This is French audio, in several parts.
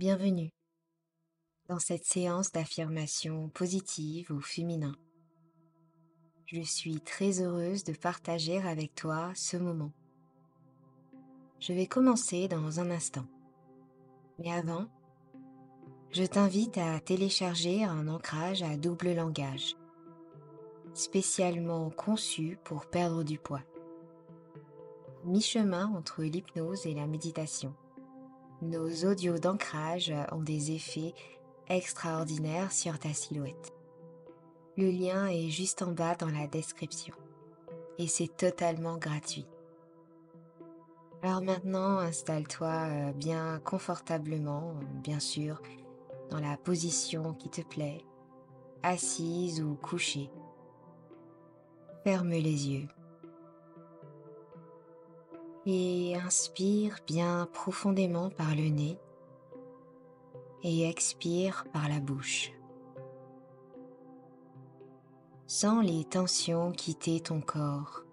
Bienvenue dans cette séance d'affirmation positive ou féminin. Je suis très heureuse de partager avec toi ce moment. Je vais commencer dans un instant. Mais avant, je t'invite à télécharger un ancrage à double langage, spécialement conçu pour perdre du poids. Mi-chemin entre l'hypnose et la méditation. Nos audios d'ancrage ont des effets extraordinaires sur ta silhouette. Le lien est juste en bas dans la description et c'est totalement gratuit. Alors maintenant, installe-toi euh, bien confortablement, bien sûr, dans la position qui te plaît, assise ou couchée. Ferme les yeux. Et inspire bien profondément par le nez et expire par la bouche. Sens les tensions quitter ton corps.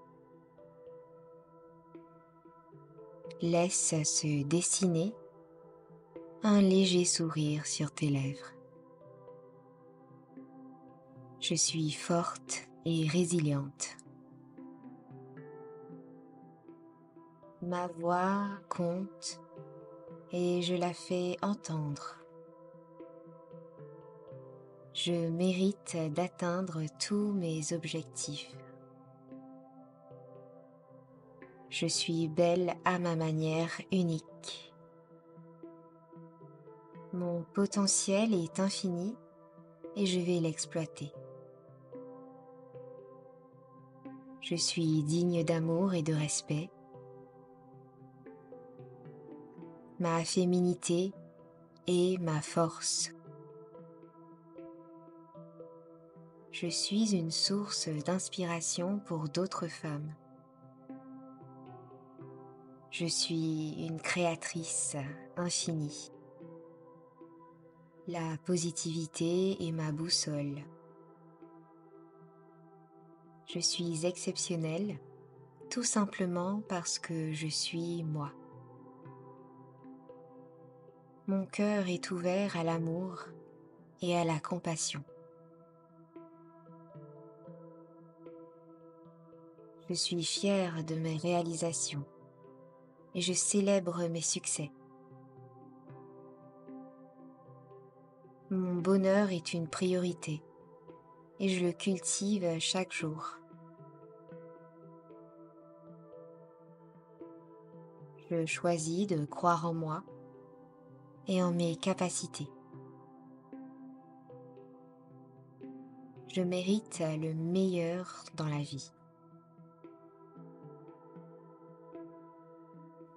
Laisse se dessiner un léger sourire sur tes lèvres. Je suis forte et résiliente. Ma voix compte et je la fais entendre. Je mérite d'atteindre tous mes objectifs. Je suis belle à ma manière unique. Mon potentiel est infini et je vais l'exploiter. Je suis digne d'amour et de respect. Ma féminité est ma force. Je suis une source d'inspiration pour d'autres femmes. Je suis une créatrice infinie. La positivité est ma boussole. Je suis exceptionnelle tout simplement parce que je suis moi. Mon cœur est ouvert à l'amour et à la compassion. Je suis fière de mes réalisations et je célèbre mes succès. Mon bonheur est une priorité et je le cultive chaque jour. Je choisis de croire en moi et en mes capacités. Je mérite le meilleur dans la vie.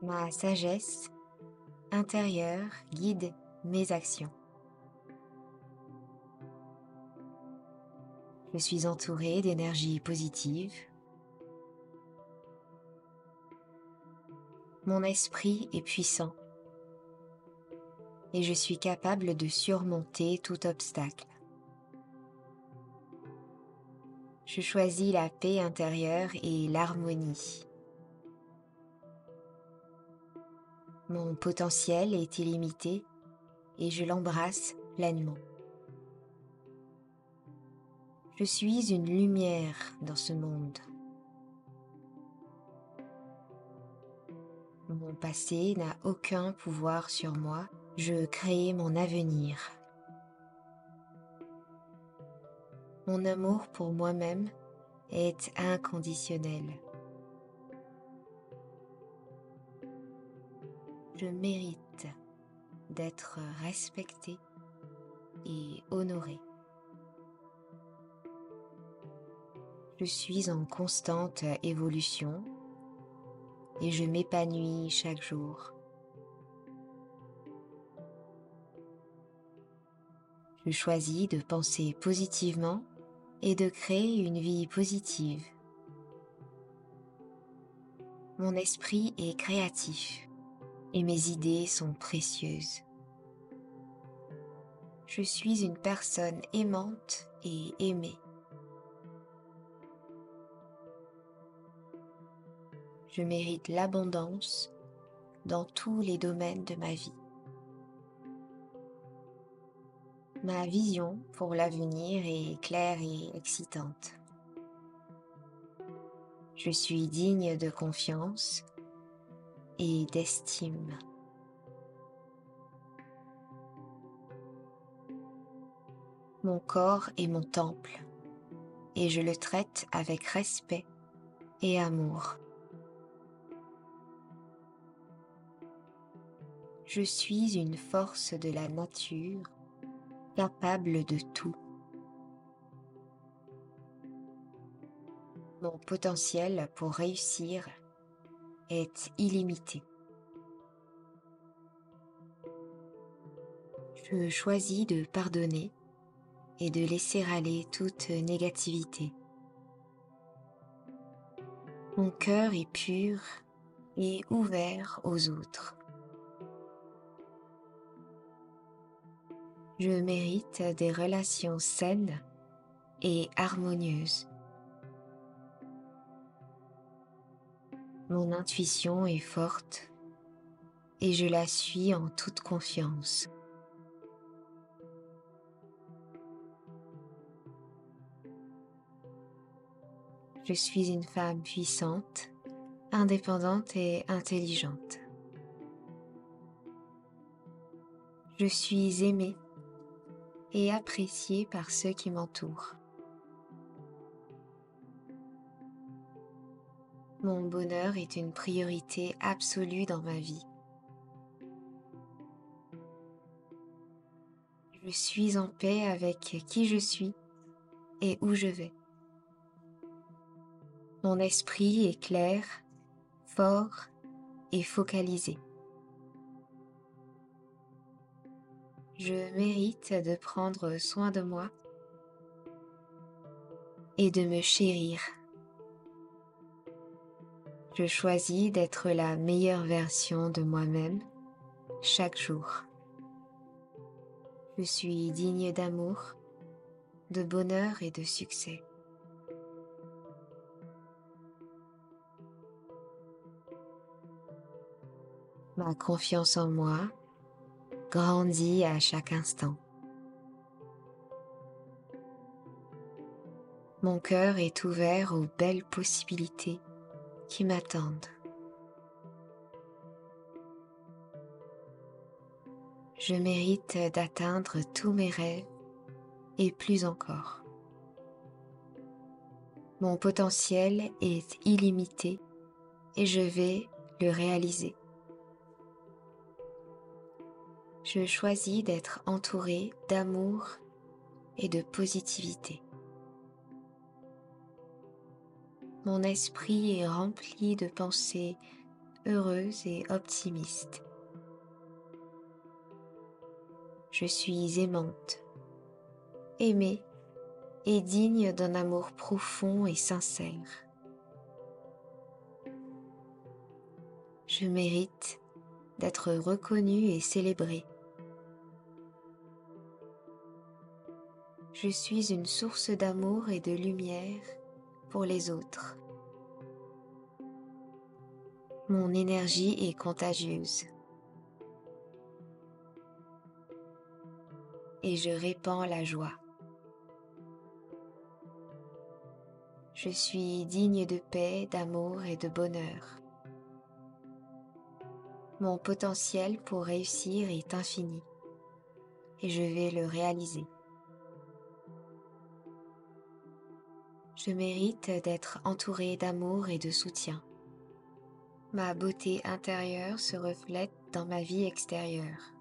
Ma sagesse intérieure guide mes actions. Je suis entourée d'énergie positive. Mon esprit est puissant et je suis capable de surmonter tout obstacle. Je choisis la paix intérieure et l'harmonie. Mon potentiel est illimité et je l'embrasse pleinement. Je suis une lumière dans ce monde. Mon passé n'a aucun pouvoir sur moi, je crée mon avenir. Mon amour pour moi-même est inconditionnel. Je mérite d'être respecté et honoré. Je suis en constante évolution et je m'épanouis chaque jour. Je choisis de penser positivement et de créer une vie positive. Mon esprit est créatif et mes idées sont précieuses. Je suis une personne aimante et aimée. Je mérite l'abondance dans tous les domaines de ma vie. Ma vision pour l'avenir est claire et excitante. Je suis digne de confiance et d'estime. Mon corps est mon temple et je le traite avec respect et amour. Je suis une force de la nature capable de tout. Mon potentiel pour réussir est illimité. Je choisis de pardonner et de laisser aller toute négativité. Mon cœur est pur et ouvert aux autres. Je mérite des relations saines et harmonieuses. Mon intuition est forte et je la suis en toute confiance. Je suis une femme puissante, indépendante et intelligente. Je suis aimée et appréciée par ceux qui m'entourent. Mon bonheur est une priorité absolue dans ma vie. Je suis en paix avec qui je suis et où je vais. Mon esprit est clair, fort et focalisé. Je mérite de prendre soin de moi et de me chérir. Je choisis d'être la meilleure version de moi-même chaque jour. Je suis digne d'amour, de bonheur et de succès. Ma confiance en moi grandit à chaque instant. Mon cœur est ouvert aux belles possibilités qui m'attendent. Je mérite d'atteindre tous mes rêves et plus encore. Mon potentiel est illimité et je vais le réaliser je choisis d'être entouré d'amour et de positivité. Mon esprit est rempli de pensées heureuses et optimistes. Je suis aimante, aimée et digne d'un amour profond et sincère. Je mérite d'être reconnue et célébrée. Je suis une source d'amour et de lumière pour les autres. Mon énergie est contagieuse. Et je répands la joie. Je suis digne de paix, d'amour et de bonheur. Mon potentiel pour réussir est infini et je vais le réaliser. Je mérite d'être entourée d'amour et de soutien. Ma beauté intérieure se reflète dans ma vie extérieure.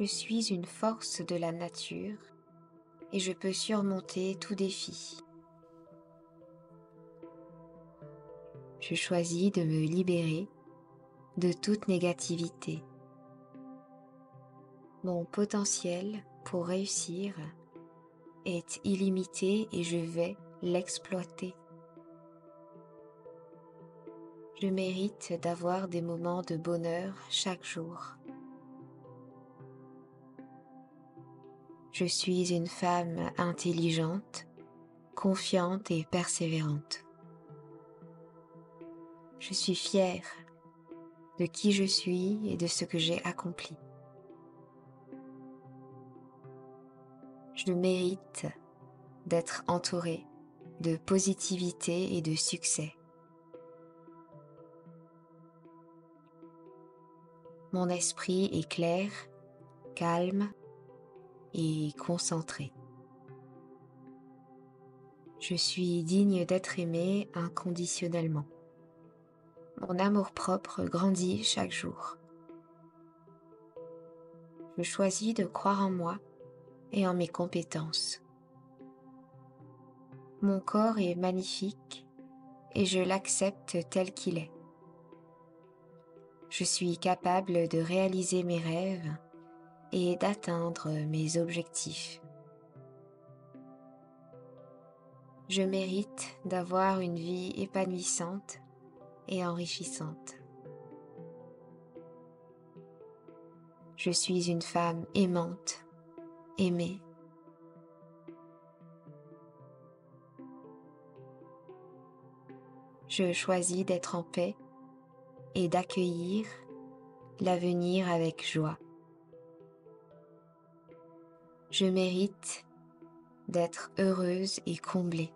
Je suis une force de la nature et je peux surmonter tout défi. Je choisis de me libérer de toute négativité. Mon potentiel pour réussir est illimité et je vais l'exploiter. Je mérite d'avoir des moments de bonheur chaque jour. Je suis une femme intelligente, confiante et persévérante. Je suis fière de qui je suis et de ce que j'ai accompli. Je mérite d'être entourée de positivité et de succès. Mon esprit est clair, calme et concentré. Je suis digne d'être aimé inconditionnellement. Mon amour-propre grandit chaque jour. Je choisis de croire en moi et en mes compétences. Mon corps est magnifique et je l'accepte tel qu'il est. Je suis capable de réaliser mes rêves et d'atteindre mes objectifs. Je mérite d'avoir une vie épanouissante et enrichissante. Je suis une femme aimante, aimée. Je choisis d'être en paix et d'accueillir l'avenir avec joie. Je mérite d'être heureuse et comblée.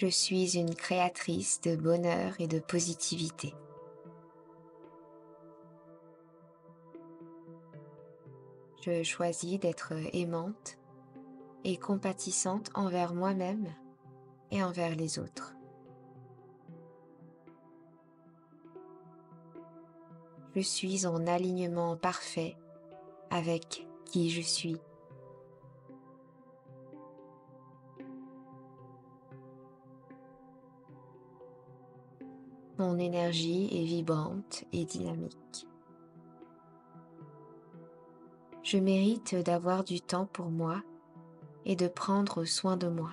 Je suis une créatrice de bonheur et de positivité. Je choisis d'être aimante et compatissante envers moi-même et envers les autres. Je suis en alignement parfait avec qui je suis. Mon énergie est vibrante et dynamique. Je mérite d'avoir du temps pour moi et de prendre soin de moi.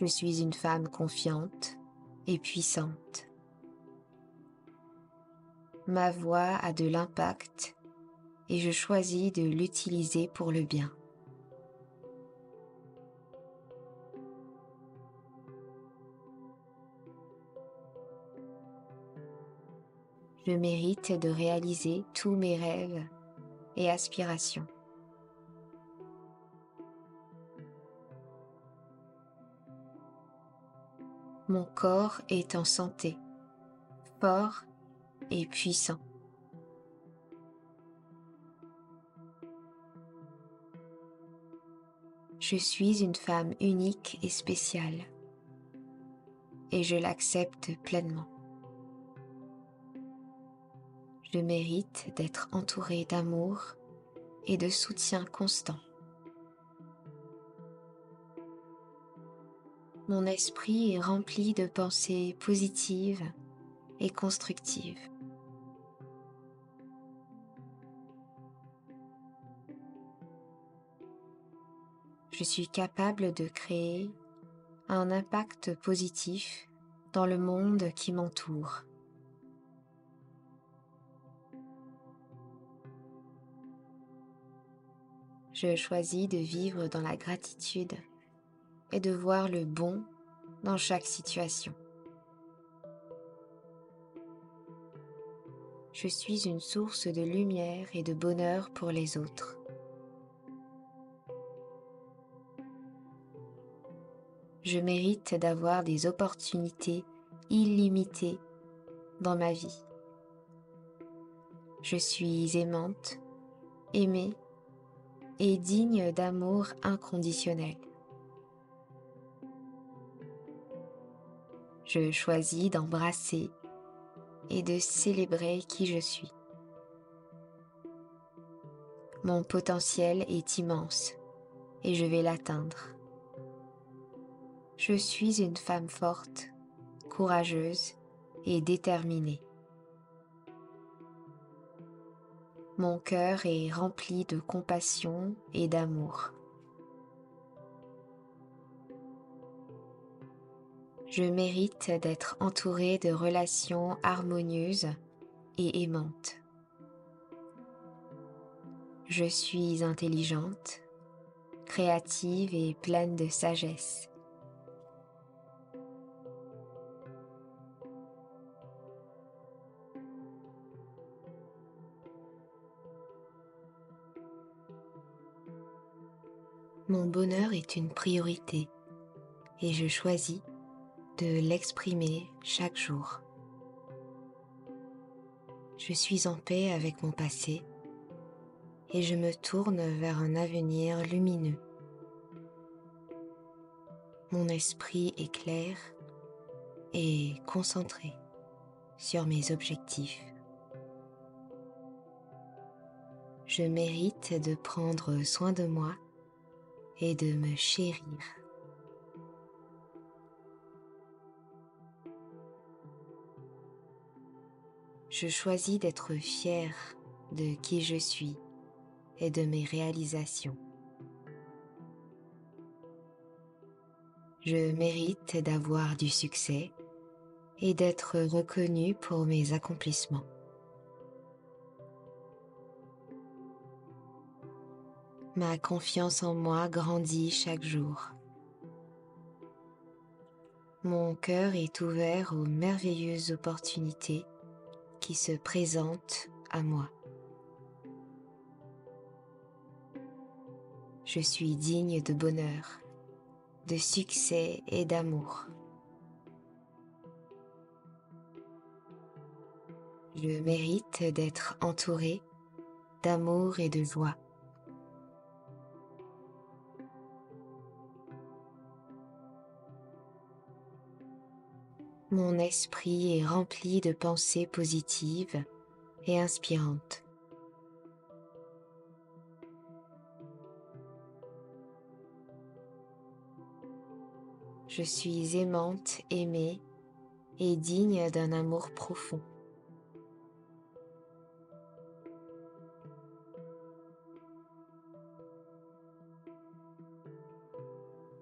Je suis une femme confiante et puissante. Ma voix a de l'impact et je choisis de l'utiliser pour le bien. Mérite de réaliser tous mes rêves et aspirations. Mon corps est en santé, fort et puissant. Je suis une femme unique et spéciale et je l'accepte pleinement. Je mérite d'être entouré d'amour et de soutien constant. Mon esprit est rempli de pensées positives et constructives. Je suis capable de créer un impact positif dans le monde qui m'entoure. Je choisis de vivre dans la gratitude et de voir le bon dans chaque situation. Je suis une source de lumière et de bonheur pour les autres. Je mérite d'avoir des opportunités illimitées dans ma vie. Je suis aimante, aimée et digne d'amour inconditionnel. Je choisis d'embrasser et de célébrer qui je suis. Mon potentiel est immense et je vais l'atteindre. Je suis une femme forte, courageuse et déterminée. Mon cœur est rempli de compassion et d'amour. Je mérite d'être entouré de relations harmonieuses et aimantes. Je suis intelligente, créative et pleine de sagesse. Mon bonheur est une priorité et je choisis de l'exprimer chaque jour. Je suis en paix avec mon passé et je me tourne vers un avenir lumineux. Mon esprit est clair et concentré sur mes objectifs. Je mérite de prendre soin de moi et de me chérir. Je choisis d'être fier de qui je suis et de mes réalisations. Je mérite d'avoir du succès et d'être reconnu pour mes accomplissements. Ma confiance en moi grandit chaque jour. Mon cœur est ouvert aux merveilleuses opportunités qui se présentent à moi. Je suis digne de bonheur, de succès et d'amour. Je mérite d'être entouré d'amour et de joie. Mon esprit est rempli de pensées positives et inspirantes. Je suis aimante, aimée et digne d'un amour profond.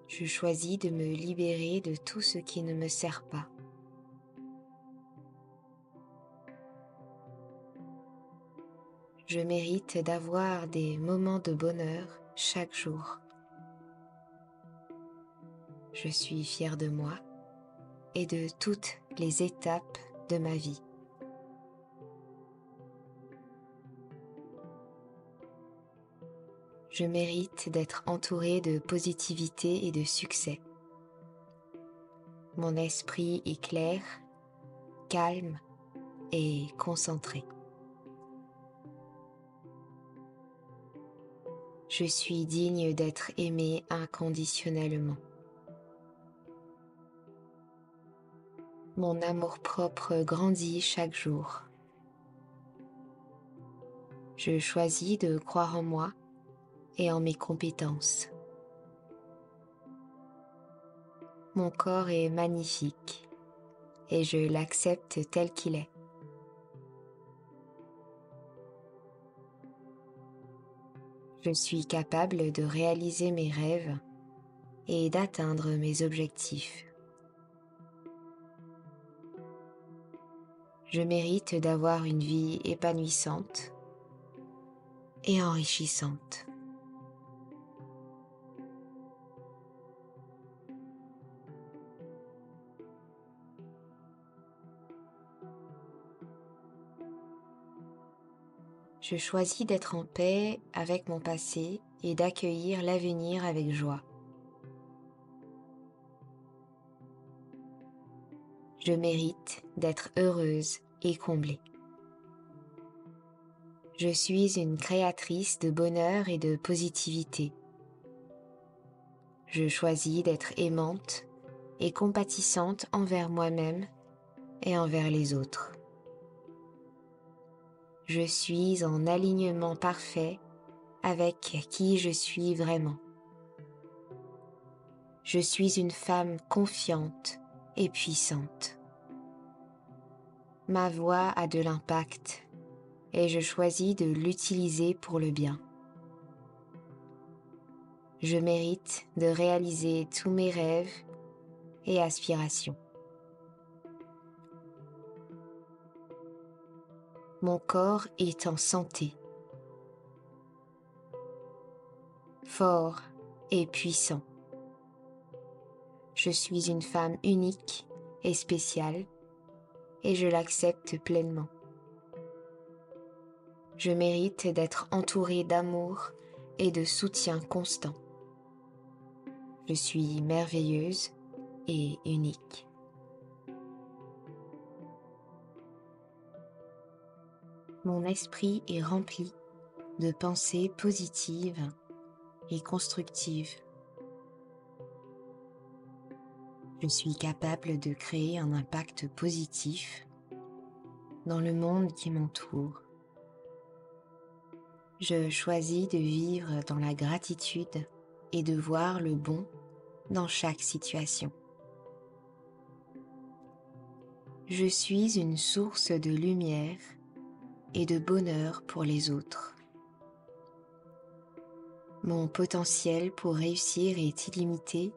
Je choisis de me libérer de tout ce qui ne me sert pas. Je mérite d'avoir des moments de bonheur chaque jour. Je suis fière de moi et de toutes les étapes de ma vie. Je mérite d'être entourée de positivité et de succès. Mon esprit est clair, calme et concentré. Je suis digne d'être aimé inconditionnellement. Mon amour-propre grandit chaque jour. Je choisis de croire en moi et en mes compétences. Mon corps est magnifique et je l'accepte tel qu'il est. Je suis capable de réaliser mes rêves et d'atteindre mes objectifs. Je mérite d'avoir une vie épanouissante et enrichissante. Je choisis d'être en paix avec mon passé et d'accueillir l'avenir avec joie. Je mérite d'être heureuse et comblée. Je suis une créatrice de bonheur et de positivité. Je choisis d'être aimante et compatissante envers moi-même et envers les autres. Je suis en alignement parfait avec qui je suis vraiment. Je suis une femme confiante et puissante. Ma voix a de l'impact et je choisis de l'utiliser pour le bien. Je mérite de réaliser tous mes rêves et aspirations. Mon corps est en santé, fort et puissant. Je suis une femme unique et spéciale et je l'accepte pleinement. Je mérite d'être entourée d'amour et de soutien constant. Je suis merveilleuse et unique. Mon esprit est rempli de pensées positives et constructives. Je suis capable de créer un impact positif dans le monde qui m'entoure. Je choisis de vivre dans la gratitude et de voir le bon dans chaque situation. Je suis une source de lumière et de bonheur pour les autres. Mon potentiel pour réussir est illimité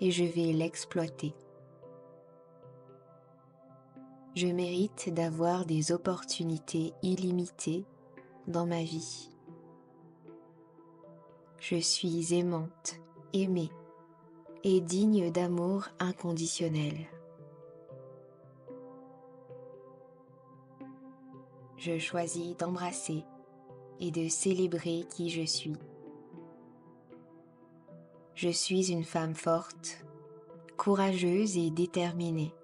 et je vais l'exploiter. Je mérite d'avoir des opportunités illimitées dans ma vie. Je suis aimante, aimée et digne d'amour inconditionnel. Je choisis d'embrasser et de célébrer qui je suis. Je suis une femme forte, courageuse et déterminée.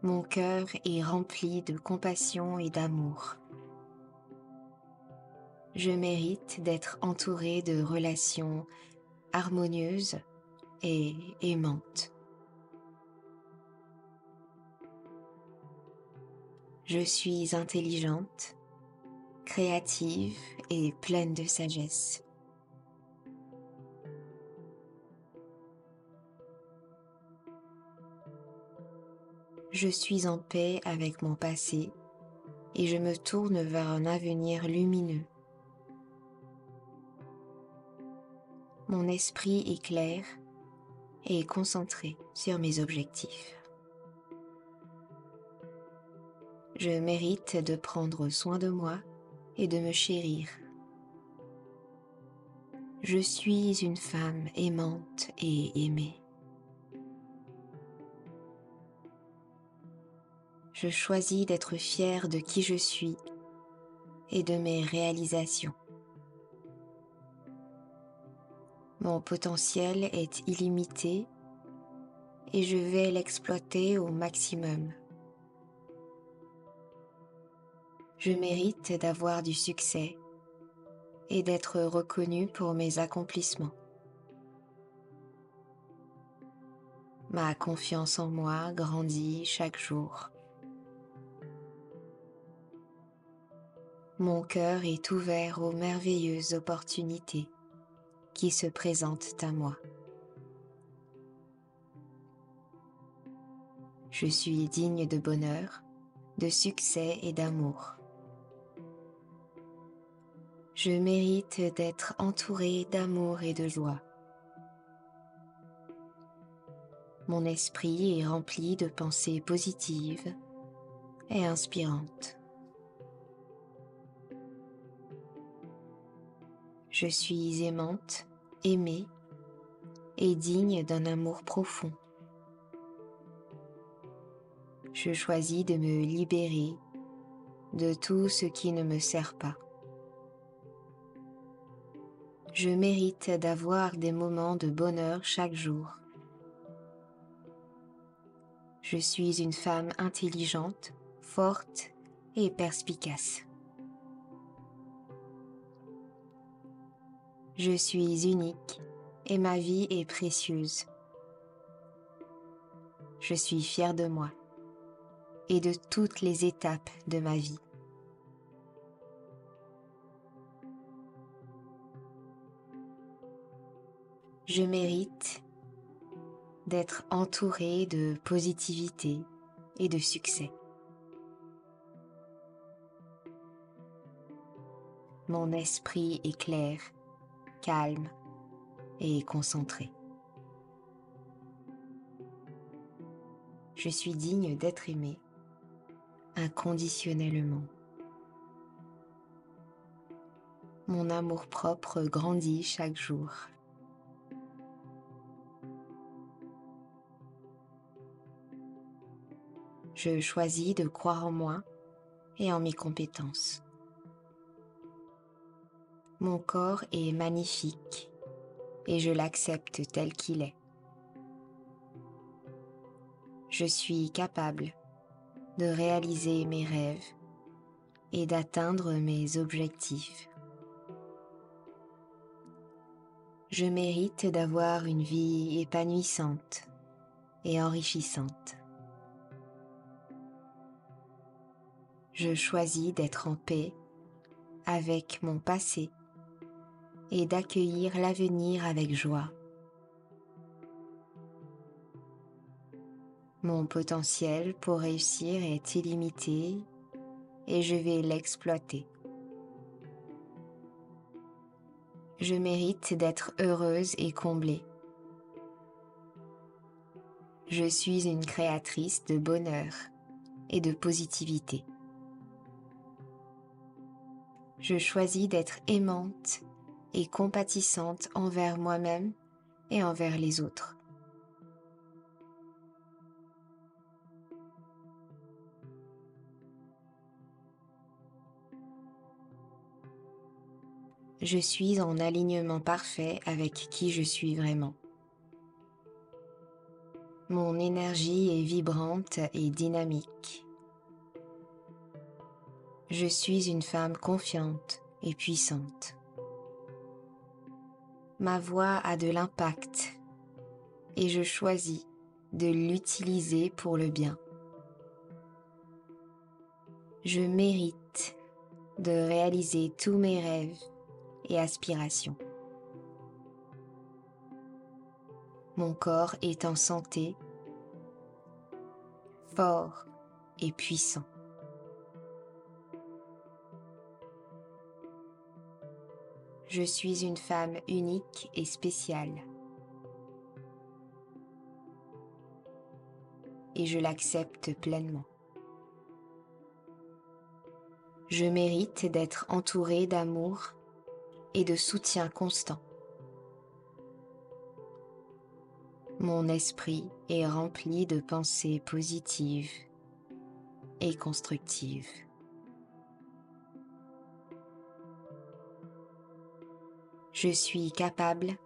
Mon cœur est rempli de compassion et d'amour. Je mérite d'être entourée de relations harmonieuses et aimantes. Je suis intelligente, créative et pleine de sagesse. Je suis en paix avec mon passé et je me tourne vers un avenir lumineux. Mon esprit est clair et concentré sur mes objectifs. Je mérite de prendre soin de moi et de me chérir. Je suis une femme aimante et aimée. je choisis d'être fière de qui je suis et de mes réalisations. Mon potentiel est illimité et je vais l'exploiter au maximum. Je mérite d'avoir du succès et d'être reconnu pour mes accomplissements. Ma confiance en moi grandit chaque jour. Mon cœur est ouvert aux merveilleuses opportunités qui se présentent à moi. Je suis digne de bonheur, de succès et d'amour. Je mérite d'être entouré d'amour et de joie. Mon esprit est rempli de pensées positives et inspirantes. Je suis aimante, aimée et digne d'un amour profond. Je choisis de me libérer de tout ce qui ne me sert pas. Je mérite d'avoir des moments de bonheur chaque jour. Je suis une femme intelligente, forte et perspicace. Je suis unique et ma vie est précieuse. Je suis fière de moi et de toutes les étapes de ma vie. Je mérite d'être entourée de positivité et de succès. Mon esprit est clair calme et concentré. Je suis digne d'être aimé inconditionnellement. Mon amour-propre grandit chaque jour. Je choisis de croire en moi et en mes compétences. Mon corps est magnifique et je l'accepte tel qu'il est. Je suis capable de réaliser mes rêves et d'atteindre mes objectifs. Je mérite d'avoir une vie épanouissante et enrichissante. Je choisis d'être en paix avec mon passé et d'accueillir l'avenir avec joie. Mon potentiel pour réussir est illimité et je vais l'exploiter. Je mérite d'être heureuse et comblée. Je suis une créatrice de bonheur et de positivité. Je choisis d'être aimante et compatissante envers moi-même et envers les autres. Je suis en alignement parfait avec qui je suis vraiment. Mon énergie est vibrante et dynamique. Je suis une femme confiante et puissante. Ma voix a de l'impact et je choisis de l'utiliser pour le bien. Je mérite de réaliser tous mes rêves et aspirations. Mon corps est en santé, fort et puissant. Je suis une femme unique et spéciale. Et je l'accepte pleinement. Je mérite d'être entourée d'amour et de soutien constant. Mon esprit est rempli de pensées positives et constructives. Je suis capable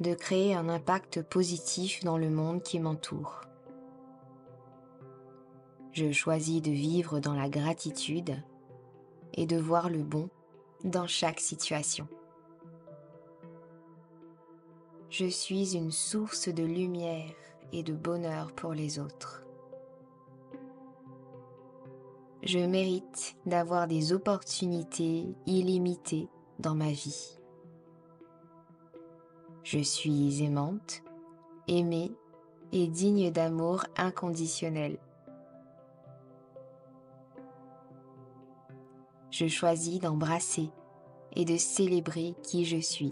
de créer un impact positif dans le monde qui m'entoure. Je choisis de vivre dans la gratitude et de voir le bon dans chaque situation. Je suis une source de lumière et de bonheur pour les autres. Je mérite d'avoir des opportunités illimitées dans ma vie. Je suis aimante, aimée et digne d'amour inconditionnel. Je choisis d'embrasser et de célébrer qui je suis.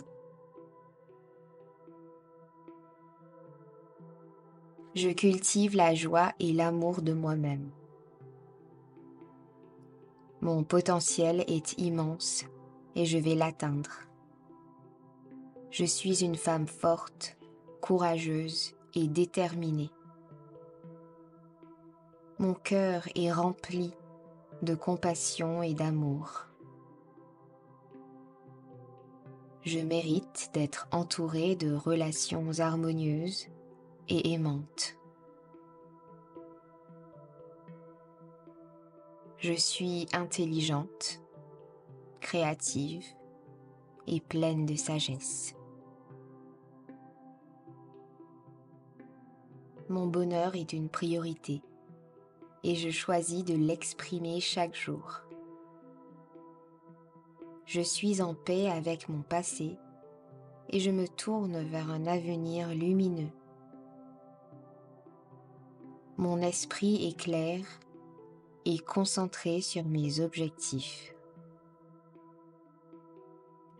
Je cultive la joie et l'amour de moi-même. Mon potentiel est immense et je vais l'atteindre. Je suis une femme forte, courageuse et déterminée. Mon cœur est rempli de compassion et d'amour. Je mérite d'être entourée de relations harmonieuses et aimantes. Je suis intelligente, créative et pleine de sagesse. Mon bonheur est une priorité et je choisis de l'exprimer chaque jour. Je suis en paix avec mon passé et je me tourne vers un avenir lumineux. Mon esprit est clair et concentré sur mes objectifs.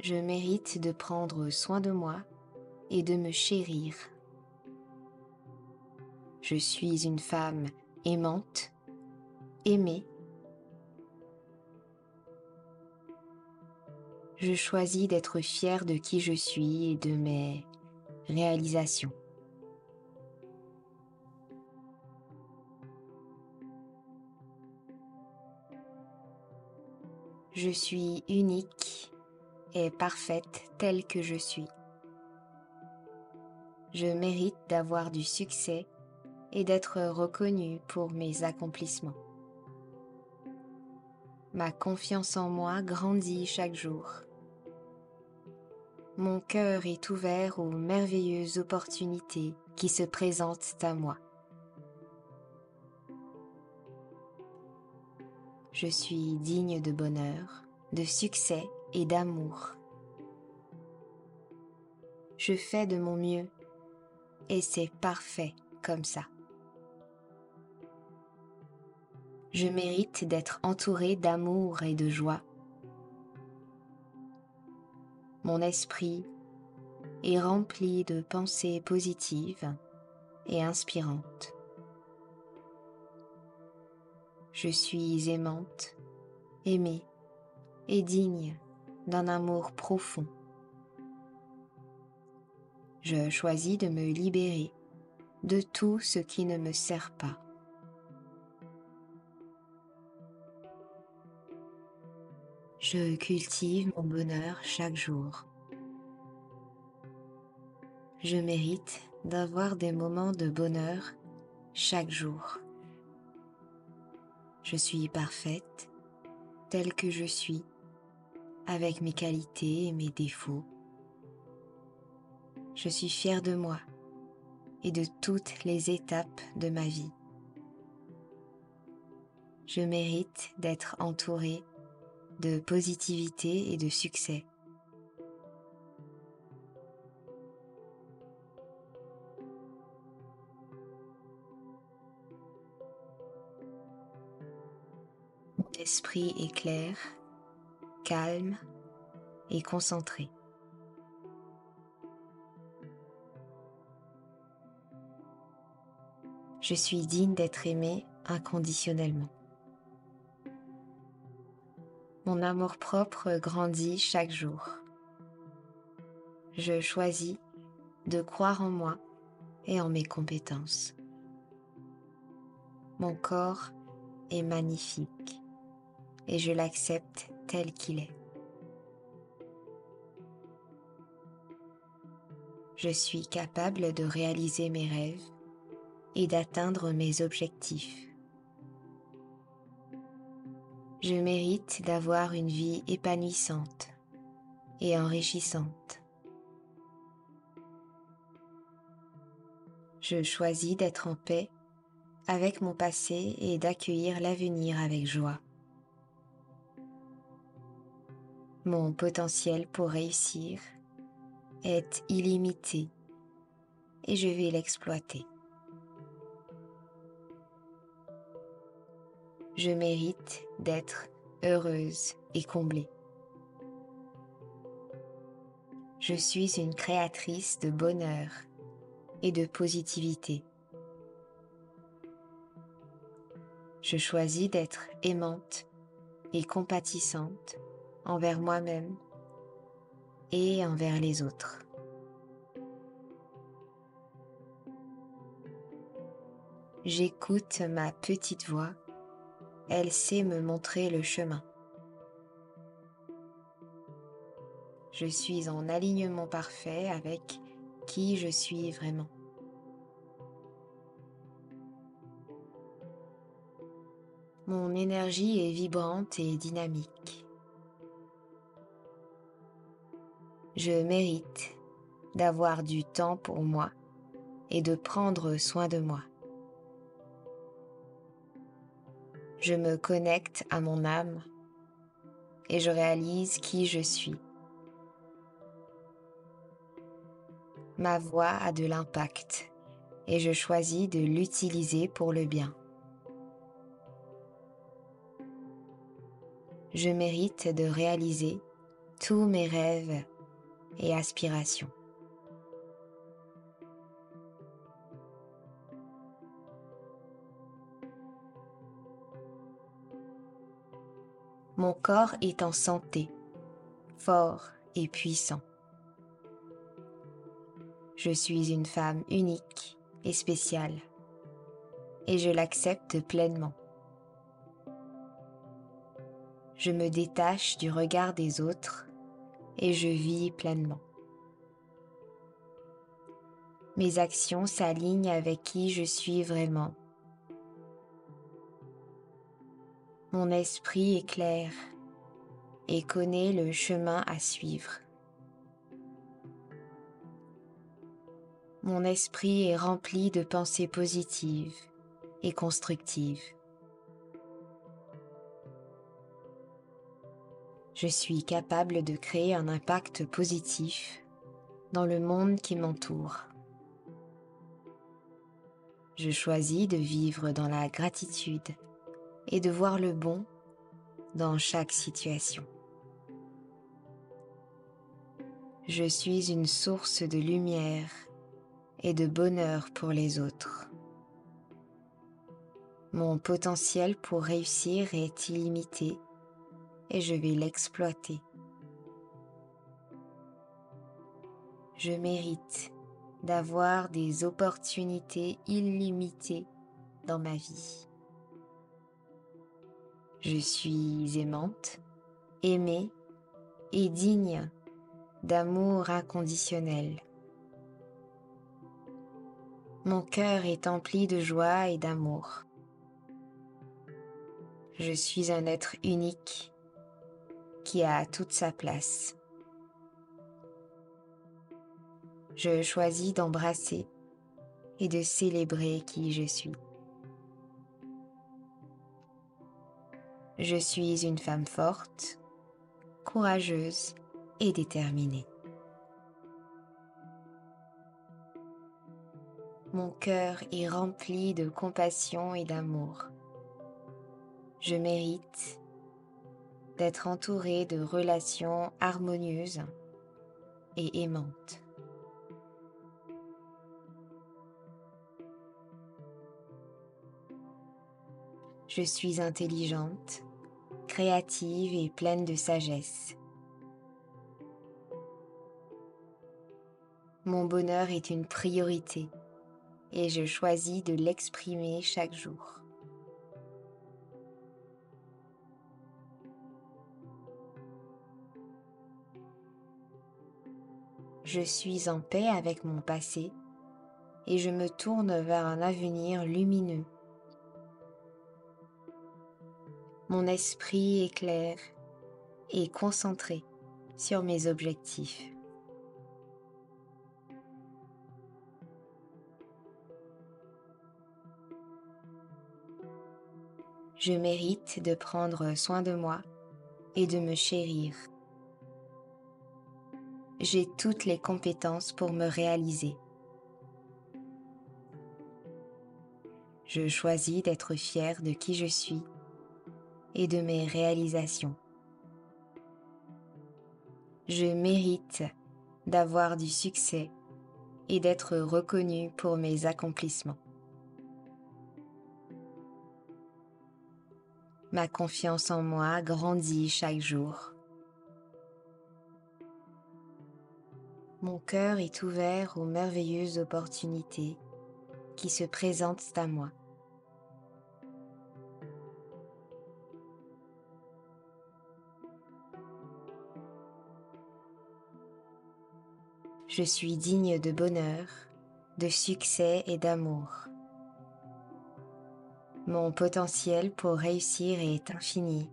Je mérite de prendre soin de moi et de me chérir. Je suis une femme aimante, aimée. Je choisis d'être fière de qui je suis et de mes réalisations. Je suis unique et parfaite telle que je suis. Je mérite d'avoir du succès et d'être reconnu pour mes accomplissements. Ma confiance en moi grandit chaque jour. Mon cœur est ouvert aux merveilleuses opportunités qui se présentent à moi. Je suis digne de bonheur, de succès et d'amour. Je fais de mon mieux et c'est parfait comme ça. Je mérite d'être entouré d'amour et de joie. Mon esprit est rempli de pensées positives et inspirantes. Je suis aimante, aimée et digne d'un amour profond. Je choisis de me libérer de tout ce qui ne me sert pas. Je cultive mon bonheur chaque jour. Je mérite d'avoir des moments de bonheur chaque jour. Je suis parfaite telle que je suis, avec mes qualités et mes défauts. Je suis fière de moi et de toutes les étapes de ma vie. Je mérite d'être entourée de positivité et de succès. L'esprit est clair, calme et concentré. Je suis digne d'être aimé inconditionnellement. Mon amour-propre grandit chaque jour. Je choisis de croire en moi et en mes compétences. Mon corps est magnifique et je l'accepte tel qu'il est. Je suis capable de réaliser mes rêves et d'atteindre mes objectifs. Je mérite d'avoir une vie épanouissante et enrichissante. Je choisis d'être en paix avec mon passé et d'accueillir l'avenir avec joie. Mon potentiel pour réussir est illimité et je vais l'exploiter. Je mérite d'être heureuse et comblée. Je suis une créatrice de bonheur et de positivité. Je choisis d'être aimante et compatissante envers moi-même et envers les autres. J'écoute ma petite voix, elle sait me montrer le chemin. Je suis en alignement parfait avec qui je suis vraiment. Mon énergie est vibrante et dynamique. Je mérite d'avoir du temps pour moi et de prendre soin de moi. Je me connecte à mon âme et je réalise qui je suis. Ma voix a de l'impact et je choisis de l'utiliser pour le bien. Je mérite de réaliser tous mes rêves et aspiration. Mon corps est en santé, fort et puissant. Je suis une femme unique et spéciale, et je l'accepte pleinement. Je me détache du regard des autres et je vis pleinement. Mes actions s'alignent avec qui je suis vraiment. Mon esprit est clair et connaît le chemin à suivre. Mon esprit est rempli de pensées positives et constructives. Je suis capable de créer un impact positif dans le monde qui m'entoure. Je choisis de vivre dans la gratitude et de voir le bon dans chaque situation. Je suis une source de lumière et de bonheur pour les autres. Mon potentiel pour réussir est illimité et je vais l'exploiter. Je mérite d'avoir des opportunités illimitées dans ma vie. Je suis aimante, aimée et digne d'amour inconditionnel. Mon cœur est empli de joie et d'amour. Je suis un être unique qui a toute sa place. Je choisis d'embrasser et de célébrer qui je suis. Je suis une femme forte, courageuse et déterminée. Mon cœur est rempli de compassion et d'amour. Je mérite d'être entourée de relations harmonieuses et aimantes. Je suis intelligente, créative et pleine de sagesse. Mon bonheur est une priorité et je choisis de l'exprimer chaque jour. Je suis en paix avec mon passé et je me tourne vers un avenir lumineux. Mon esprit est clair et concentré sur mes objectifs. Je mérite de prendre soin de moi et de me chérir j'ai toutes les compétences pour me réaliser. Je choisis d'être fier de qui je suis et de mes réalisations. Je mérite d'avoir du succès et d'être reconnu pour mes accomplissements. Ma confiance en moi grandit chaque jour. Mon cœur est ouvert aux merveilleuses opportunités qui se présentent à moi. Je suis digne de bonheur, de succès et d'amour. Mon potentiel pour réussir est infini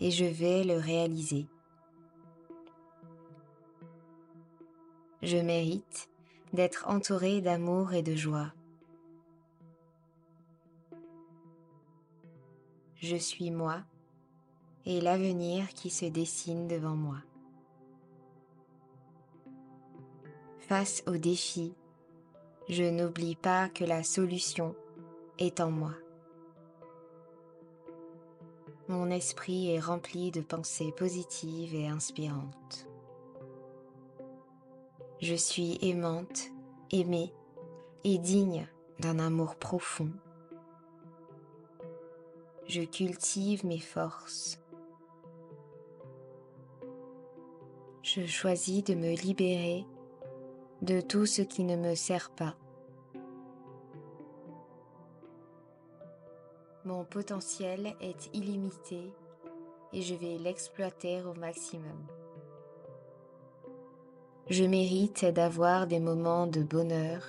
et je vais le réaliser. Je mérite d'être entouré d'amour et de joie. Je suis moi et l'avenir qui se dessine devant moi. Face aux défis, je n'oublie pas que la solution est en moi. Mon esprit est rempli de pensées positives et inspirantes. Je suis aimante, aimée et digne d'un amour profond. Je cultive mes forces. Je choisis de me libérer de tout ce qui ne me sert pas. Mon potentiel est illimité et je vais l'exploiter au maximum. Je mérite d'avoir des moments de bonheur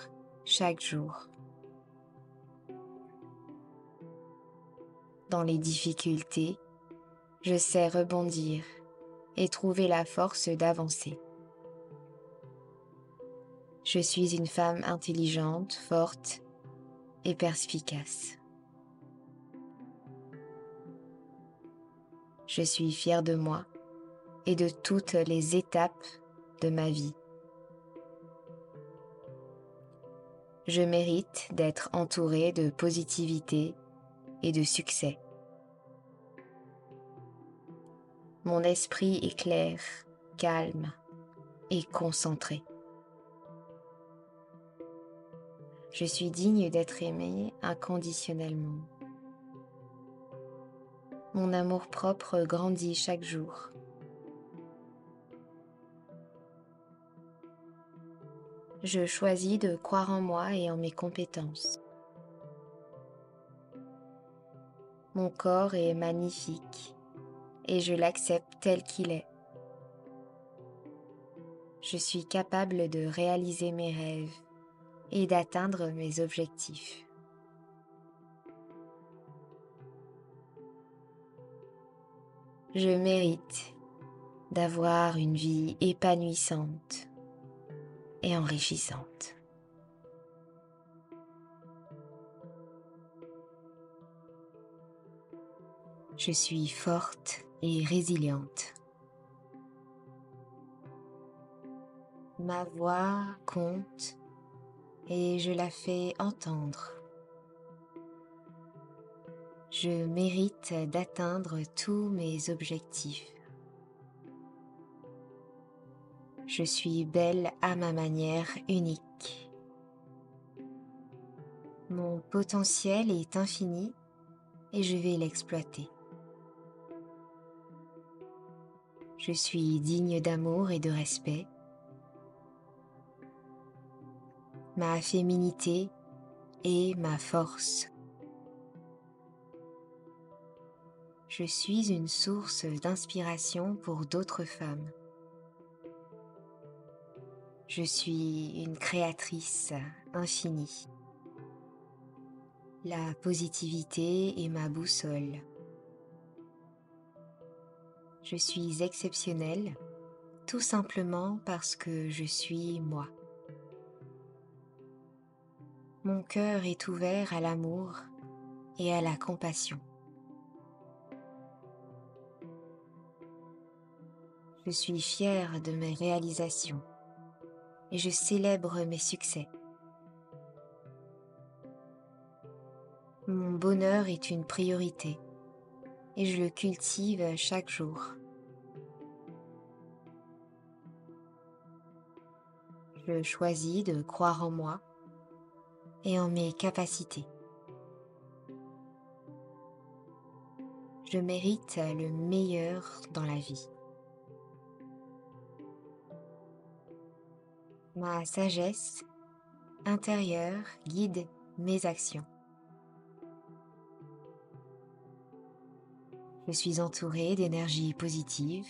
chaque jour. Dans les difficultés, je sais rebondir et trouver la force d'avancer. Je suis une femme intelligente, forte et perspicace. Je suis fière de moi et de toutes les étapes de ma vie. Je mérite d'être entourée de positivité et de succès. Mon esprit est clair, calme et concentré. Je suis digne d'être aimée inconditionnellement. Mon amour-propre grandit chaque jour. Je choisis de croire en moi et en mes compétences. Mon corps est magnifique et je l'accepte tel qu'il est. Je suis capable de réaliser mes rêves et d'atteindre mes objectifs. Je mérite d'avoir une vie épanouissante et enrichissante. Je suis forte et résiliente. Ma voix compte et je la fais entendre. Je mérite d'atteindre tous mes objectifs. Je suis belle à ma manière unique. Mon potentiel est infini et je vais l'exploiter. Je suis digne d'amour et de respect. Ma féminité est ma force. Je suis une source d'inspiration pour d'autres femmes. Je suis une créatrice infinie. La positivité est ma boussole. Je suis exceptionnelle tout simplement parce que je suis moi. Mon cœur est ouvert à l'amour et à la compassion. Je suis fière de mes réalisations et je célèbre mes succès. Mon bonheur est une priorité et je le cultive chaque jour. Je choisis de croire en moi et en mes capacités. Je mérite le meilleur dans la vie. Ma sagesse intérieure guide mes actions. Je suis entourée d'énergie positive.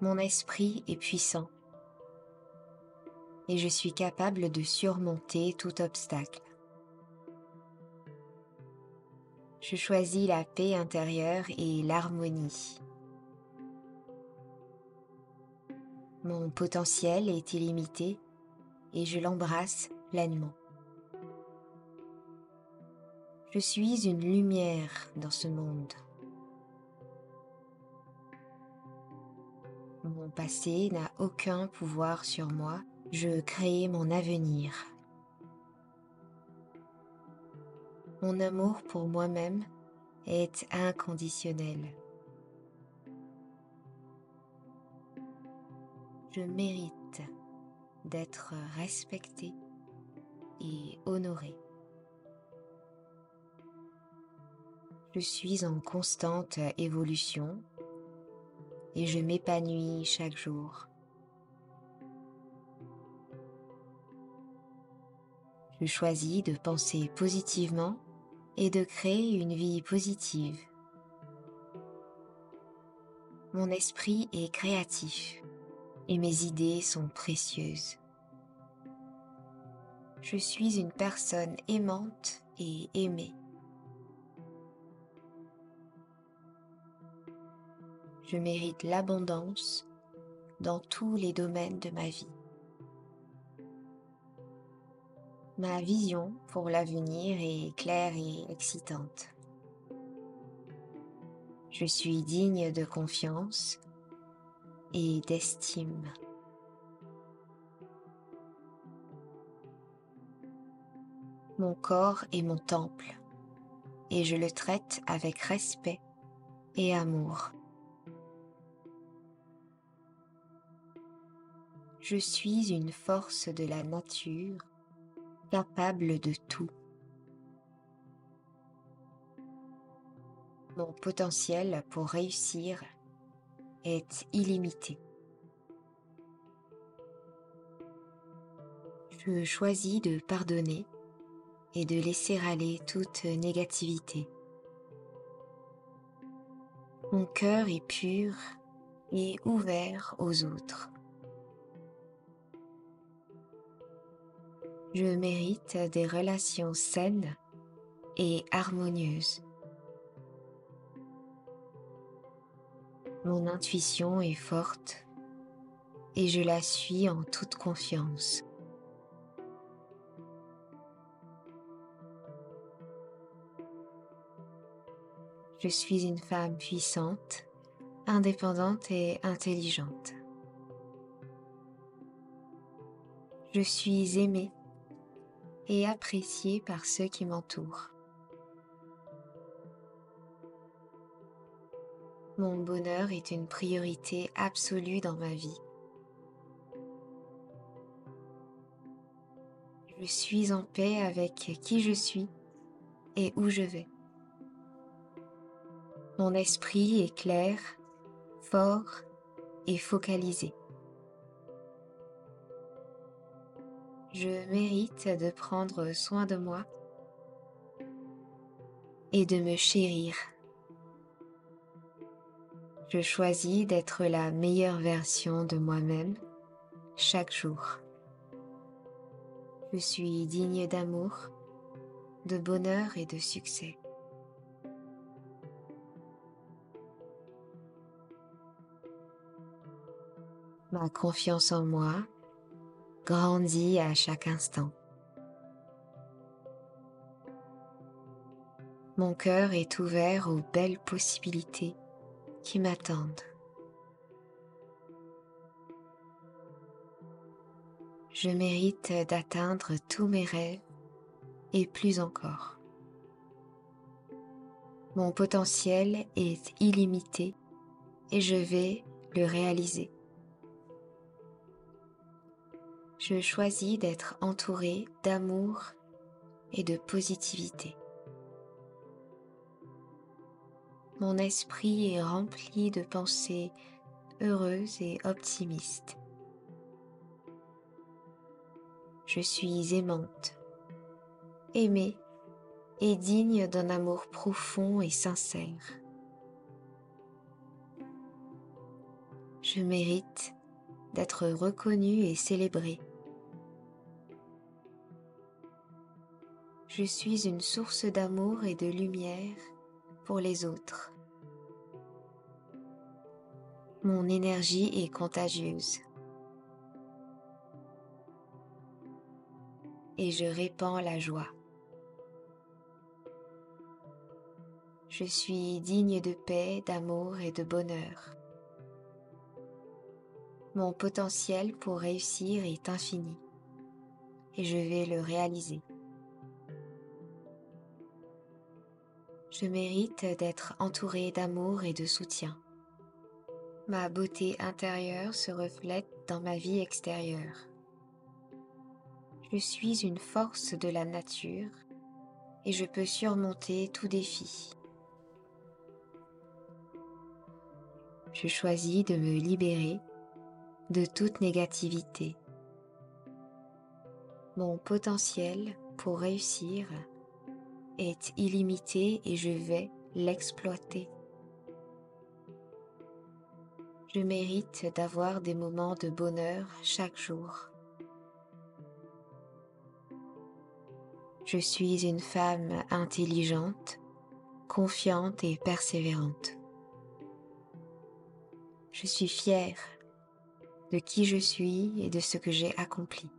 Mon esprit est puissant et je suis capable de surmonter tout obstacle. Je choisis la paix intérieure et l'harmonie. Mon potentiel est illimité et je l'embrasse pleinement. Je suis une lumière dans ce monde. Mon passé n'a aucun pouvoir sur moi, je crée mon avenir. Mon amour pour moi-même est inconditionnel. Je mérite d'être respecté et honoré. Je suis en constante évolution et je m'épanouis chaque jour. Je choisis de penser positivement et de créer une vie positive. Mon esprit est créatif et mes idées sont précieuses. Je suis une personne aimante et aimée. Je mérite l'abondance dans tous les domaines de ma vie. Ma vision pour l'avenir est claire et excitante. Je suis digne de confiance et d'estime. Mon corps est mon temple et je le traite avec respect et amour. Je suis une force de la nature capable de tout. Mon potentiel pour réussir est illimité. Je choisis de pardonner et de laisser aller toute négativité. Mon cœur est pur et ouvert aux autres. Je mérite des relations saines et harmonieuses. Mon intuition est forte et je la suis en toute confiance. Je suis une femme puissante, indépendante et intelligente. Je suis aimée et appréciée par ceux qui m'entourent. Mon bonheur est une priorité absolue dans ma vie. Je suis en paix avec qui je suis et où je vais. Mon esprit est clair, fort et focalisé. Je mérite de prendre soin de moi et de me chérir je choisis d'être la meilleure version de moi-même chaque jour. Je suis digne d'amour, de bonheur et de succès. Ma confiance en moi grandit à chaque instant. Mon cœur est ouvert aux belles possibilités qui m'attendent. Je mérite d'atteindre tous mes rêves et plus encore. Mon potentiel est illimité et je vais le réaliser. Je choisis d'être entouré d'amour et de positivité. mon esprit est rempli de pensées heureuses et optimistes. Je suis aimante, aimée et digne d'un amour profond et sincère. Je mérite d'être reconnue et célébrée. Je suis une source d'amour et de lumière pour les autres. Mon énergie est contagieuse. Et je répands la joie. Je suis digne de paix, d'amour et de bonheur. Mon potentiel pour réussir est infini et je vais le réaliser. Je mérite d'être entourée d'amour et de soutien. Ma beauté intérieure se reflète dans ma vie extérieure. Je suis une force de la nature et je peux surmonter tout défi. Je choisis de me libérer de toute négativité. Mon potentiel pour réussir est illimité et je vais l'exploiter. Je mérite d'avoir des moments de bonheur chaque jour. Je suis une femme intelligente, confiante et persévérante. Je suis fière de qui je suis et de ce que j'ai accompli.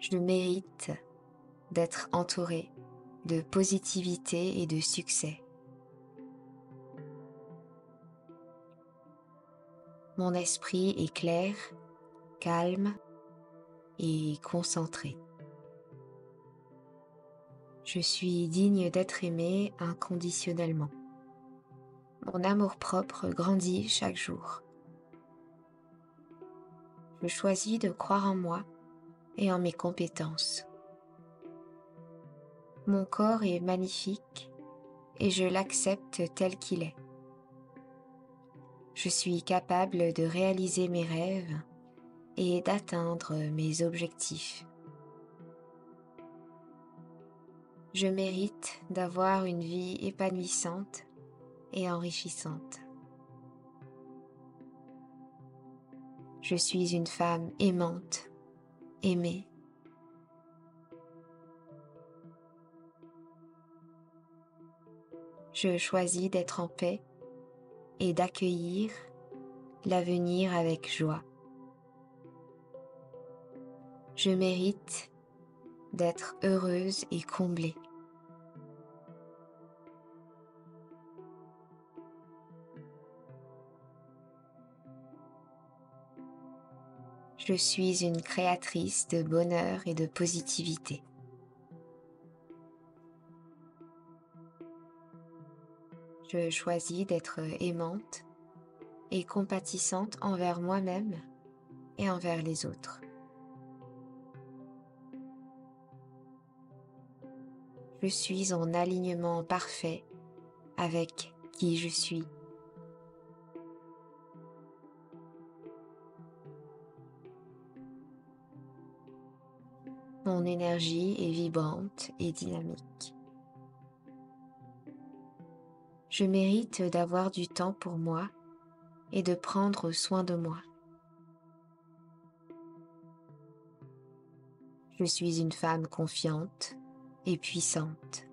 Je mérite d'être entourée de positivité et de succès. Mon esprit est clair, calme et concentré. Je suis digne d'être aimé inconditionnellement. Mon amour-propre grandit chaque jour. Je choisis de croire en moi et en mes compétences. Mon corps est magnifique et je l'accepte tel qu'il est. Je suis capable de réaliser mes rêves et d'atteindre mes objectifs. Je mérite d'avoir une vie épanouissante et enrichissante. Je suis une femme aimante, aimée. Je choisis d'être en paix et d'accueillir l'avenir avec joie. Je mérite d'être heureuse et comblée. Je suis une créatrice de bonheur et de positivité. Je choisis d'être aimante et compatissante envers moi-même et envers les autres. Je suis en alignement parfait avec qui je suis Mon énergie est vibrante et dynamique. Je mérite d'avoir du temps pour moi et de prendre soin de moi. Je suis une femme confiante et puissante.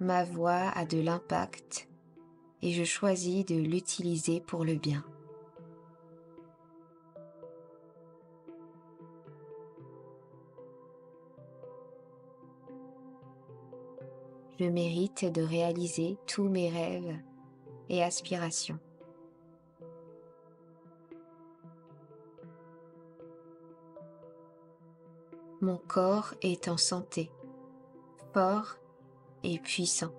Ma voix a de l'impact et je choisis de l'utiliser pour le bien. Je mérite de réaliser tous mes rêves et aspirations. Mon corps est en santé, fort et puissant.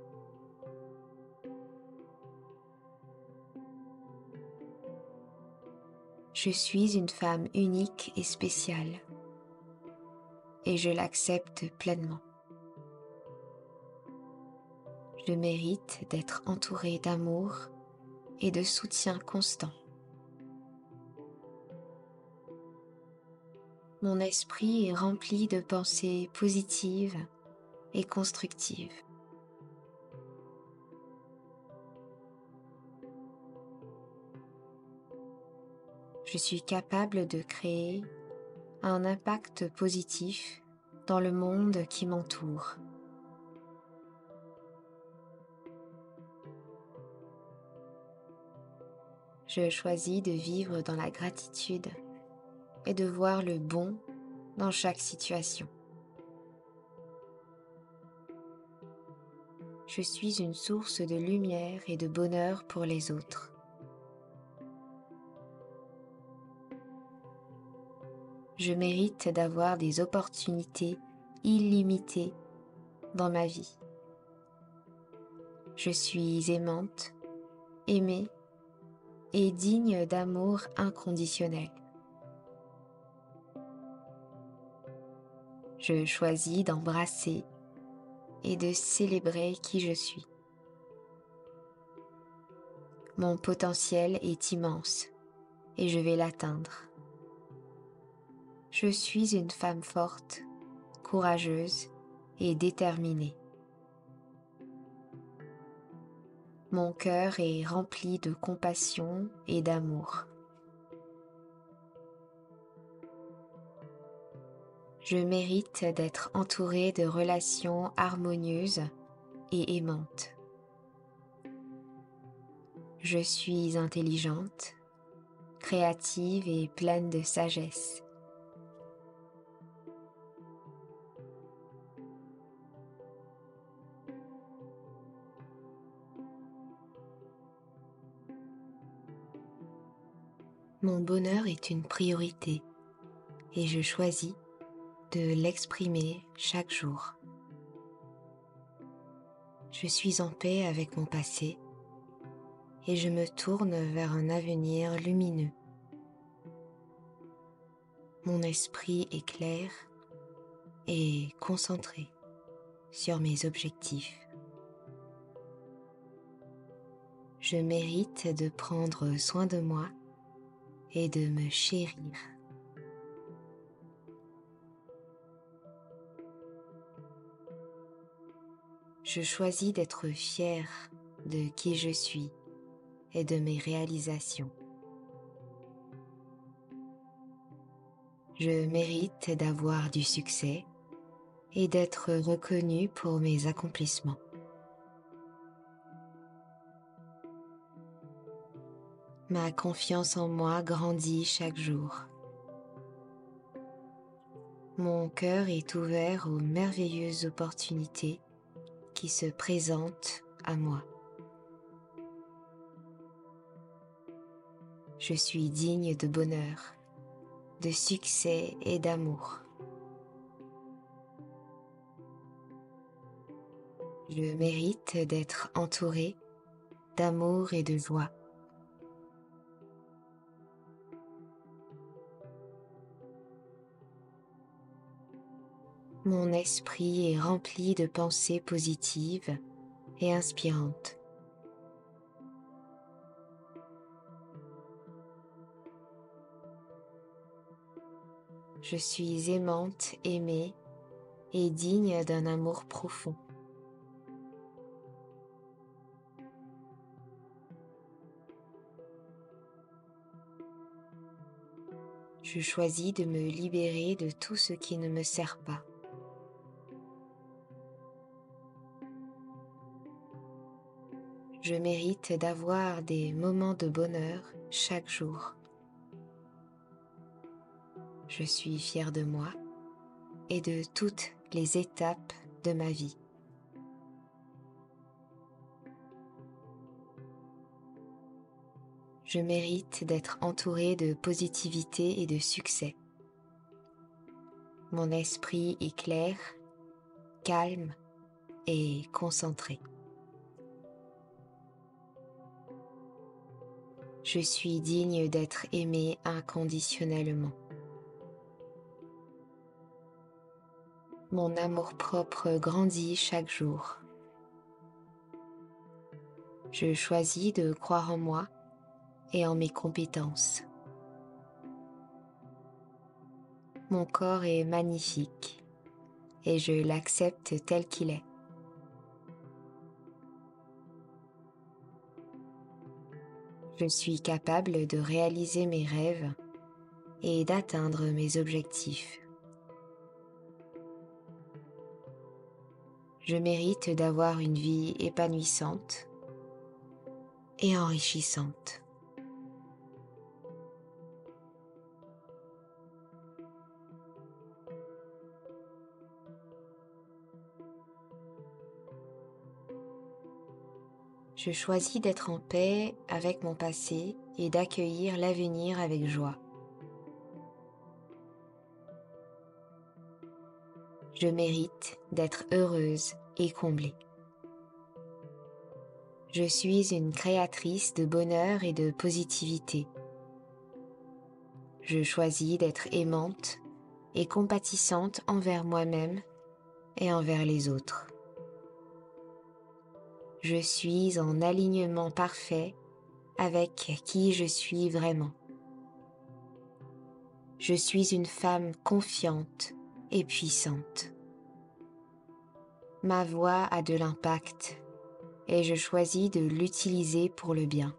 Je suis une femme unique et spéciale et je l'accepte pleinement. Je mérite d'être entouré d'amour et de soutien constant. Mon esprit est rempli de pensées positives et constructives. Je suis capable de créer un impact positif dans le monde qui m'entoure. Je choisis de vivre dans la gratitude et de voir le bon dans chaque situation. Je suis une source de lumière et de bonheur pour les autres. Je mérite d'avoir des opportunités illimitées dans ma vie. Je suis aimante, aimée et digne d'amour inconditionnel. Je choisis d'embrasser et de célébrer qui je suis. Mon potentiel est immense et je vais l'atteindre. Je suis une femme forte, courageuse et déterminée. Mon cœur est rempli de compassion et d'amour. Je mérite d'être entouré de relations harmonieuses et aimantes. Je suis intelligente, créative et pleine de sagesse. Mon bonheur est une priorité et je choisis de l'exprimer chaque jour. Je suis en paix avec mon passé et je me tourne vers un avenir lumineux. Mon esprit est clair et concentré sur mes objectifs. Je mérite de prendre soin de moi et de me chérir. Je choisis d'être fier de qui je suis et de mes réalisations. Je mérite d'avoir du succès et d'être reconnu pour mes accomplissements. Ma confiance en moi grandit chaque jour. Mon cœur est ouvert aux merveilleuses opportunités qui se présentent à moi. Je suis digne de bonheur, de succès et d'amour. Je mérite d'être entouré d'amour et de joie. Mon esprit est rempli de pensées positives et inspirantes. Je suis aimante, aimée et digne d'un amour profond. Je choisis de me libérer de tout ce qui ne me sert pas. Je mérite d'avoir des moments de bonheur chaque jour. Je suis fière de moi et de toutes les étapes de ma vie. Je mérite d'être entourée de positivité et de succès. Mon esprit est clair, calme et concentré. Je suis digne d'être aimée inconditionnellement. Mon amour-propre grandit chaque jour. Je choisis de croire en moi et en mes compétences. Mon corps est magnifique et je l'accepte tel qu'il est. Je suis capable de réaliser mes rêves et d'atteindre mes objectifs. Je mérite d'avoir une vie épanouissante et enrichissante. Je choisis d'être en paix avec mon passé et d'accueillir l'avenir avec joie. Je mérite d'être heureuse et comblée. Je suis une créatrice de bonheur et de positivité. Je choisis d'être aimante et compatissante envers moi-même et envers les autres. Je suis en alignement parfait avec qui je suis vraiment. Je suis une femme confiante et puissante. Ma voix a de l'impact et je choisis de l'utiliser pour le bien.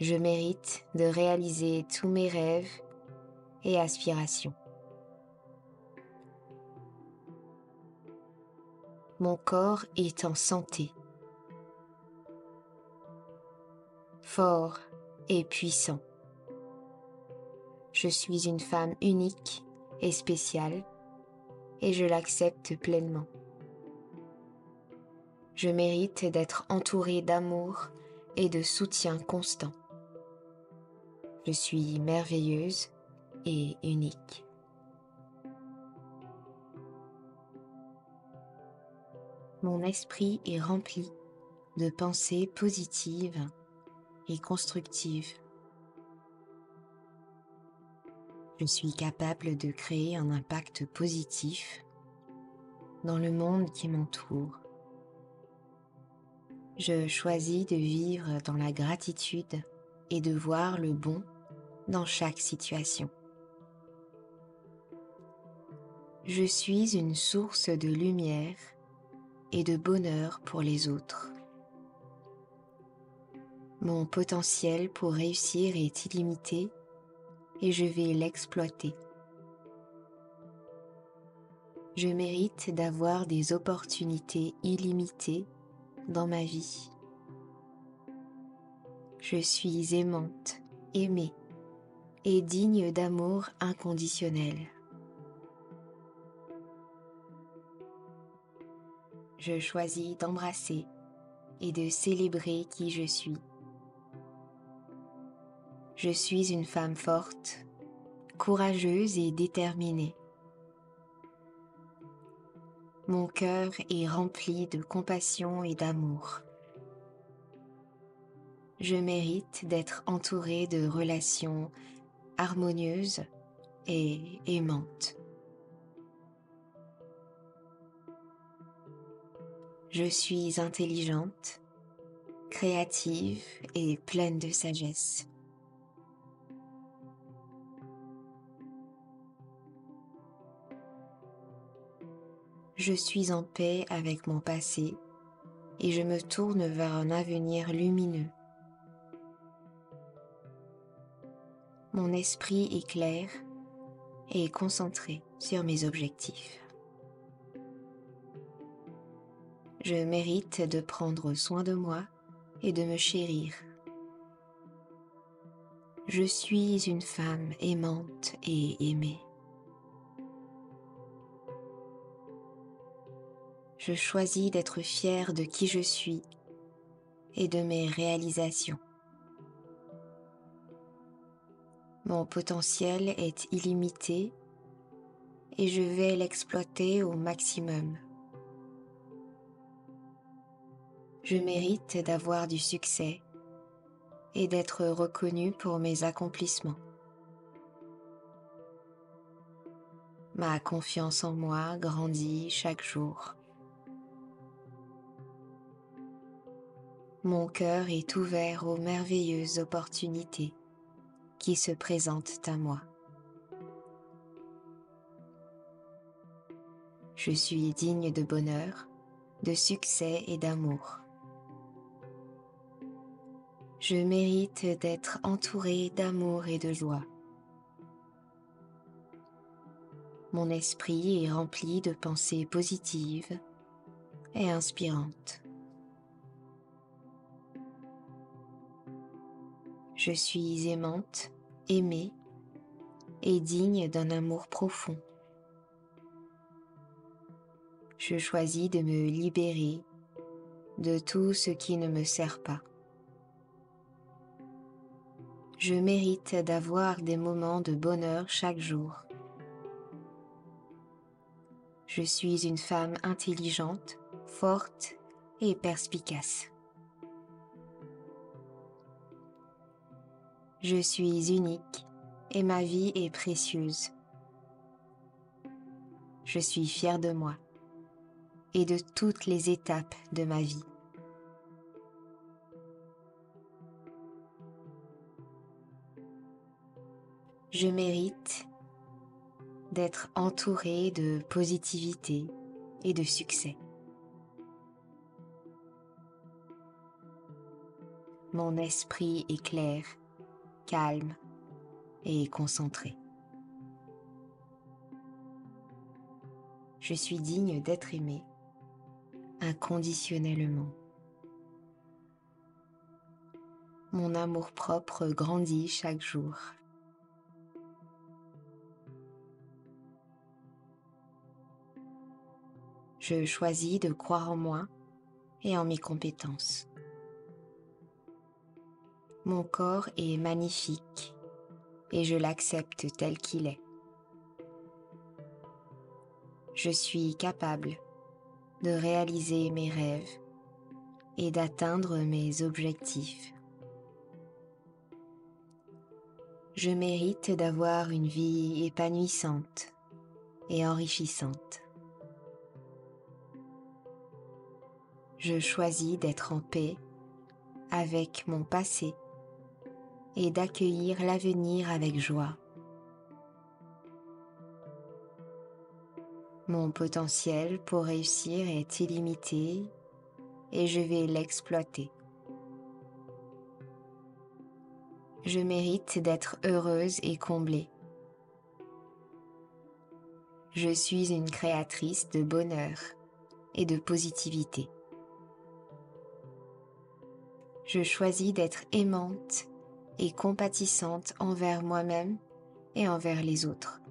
Je mérite de réaliser tous mes rêves et aspirations. Mon corps est en santé, fort et puissant. Je suis une femme unique et spéciale et je l'accepte pleinement. Je mérite d'être entourée d'amour et de soutien constant. Je suis merveilleuse et unique. Mon esprit est rempli de pensées positives et constructives. Je suis capable de créer un impact positif dans le monde qui m'entoure. Je choisis de vivre dans la gratitude et de voir le bon dans chaque situation. Je suis une source de lumière et de bonheur pour les autres. Mon potentiel pour réussir est illimité et je vais l'exploiter. Je mérite d'avoir des opportunités illimitées dans ma vie. Je suis aimante, aimée et digne d'amour inconditionnel. Je choisis d'embrasser et de célébrer qui je suis. Je suis une femme forte, courageuse et déterminée. Mon cœur est rempli de compassion et d'amour. Je mérite d'être entourée de relations harmonieuses et aimantes. Je suis intelligente, créative et pleine de sagesse. Je suis en paix avec mon passé et je me tourne vers un avenir lumineux. Mon esprit est clair et concentré sur mes objectifs. Je mérite de prendre soin de moi et de me chérir. Je suis une femme aimante et aimée. Je choisis d'être fière de qui je suis et de mes réalisations. Mon potentiel est illimité et je vais l'exploiter au maximum. Je mérite d'avoir du succès et d'être reconnu pour mes accomplissements. Ma confiance en moi grandit chaque jour. Mon cœur est ouvert aux merveilleuses opportunités qui se présentent à moi. Je suis digne de bonheur, de succès et d'amour. Je mérite d'être entouré d'amour et de joie. Mon esprit est rempli de pensées positives et inspirantes. Je suis aimante, aimée et digne d'un amour profond. Je choisis de me libérer de tout ce qui ne me sert pas je mérite d'avoir des moments de bonheur chaque jour. Je suis une femme intelligente, forte et perspicace. Je suis unique et ma vie est précieuse. Je suis fière de moi et de toutes les étapes de ma vie. je mérite d'être entouré de positivité et de succès. Mon esprit est clair, calme et concentré. Je suis digne d'être aimé inconditionnellement. Mon amour-propre grandit chaque jour. Je choisis de croire en moi et en mes compétences. Mon corps est magnifique et je l'accepte tel qu'il est. Je suis capable de réaliser mes rêves et d'atteindre mes objectifs. Je mérite d'avoir une vie épanouissante et enrichissante. Je choisis d'être en paix avec mon passé et d'accueillir l'avenir avec joie. Mon potentiel pour réussir est illimité et je vais l'exploiter. Je mérite d'être heureuse et comblée. Je suis une créatrice de bonheur et de positivité. Je choisis d'être aimante et compatissante envers moi-même et envers les autres.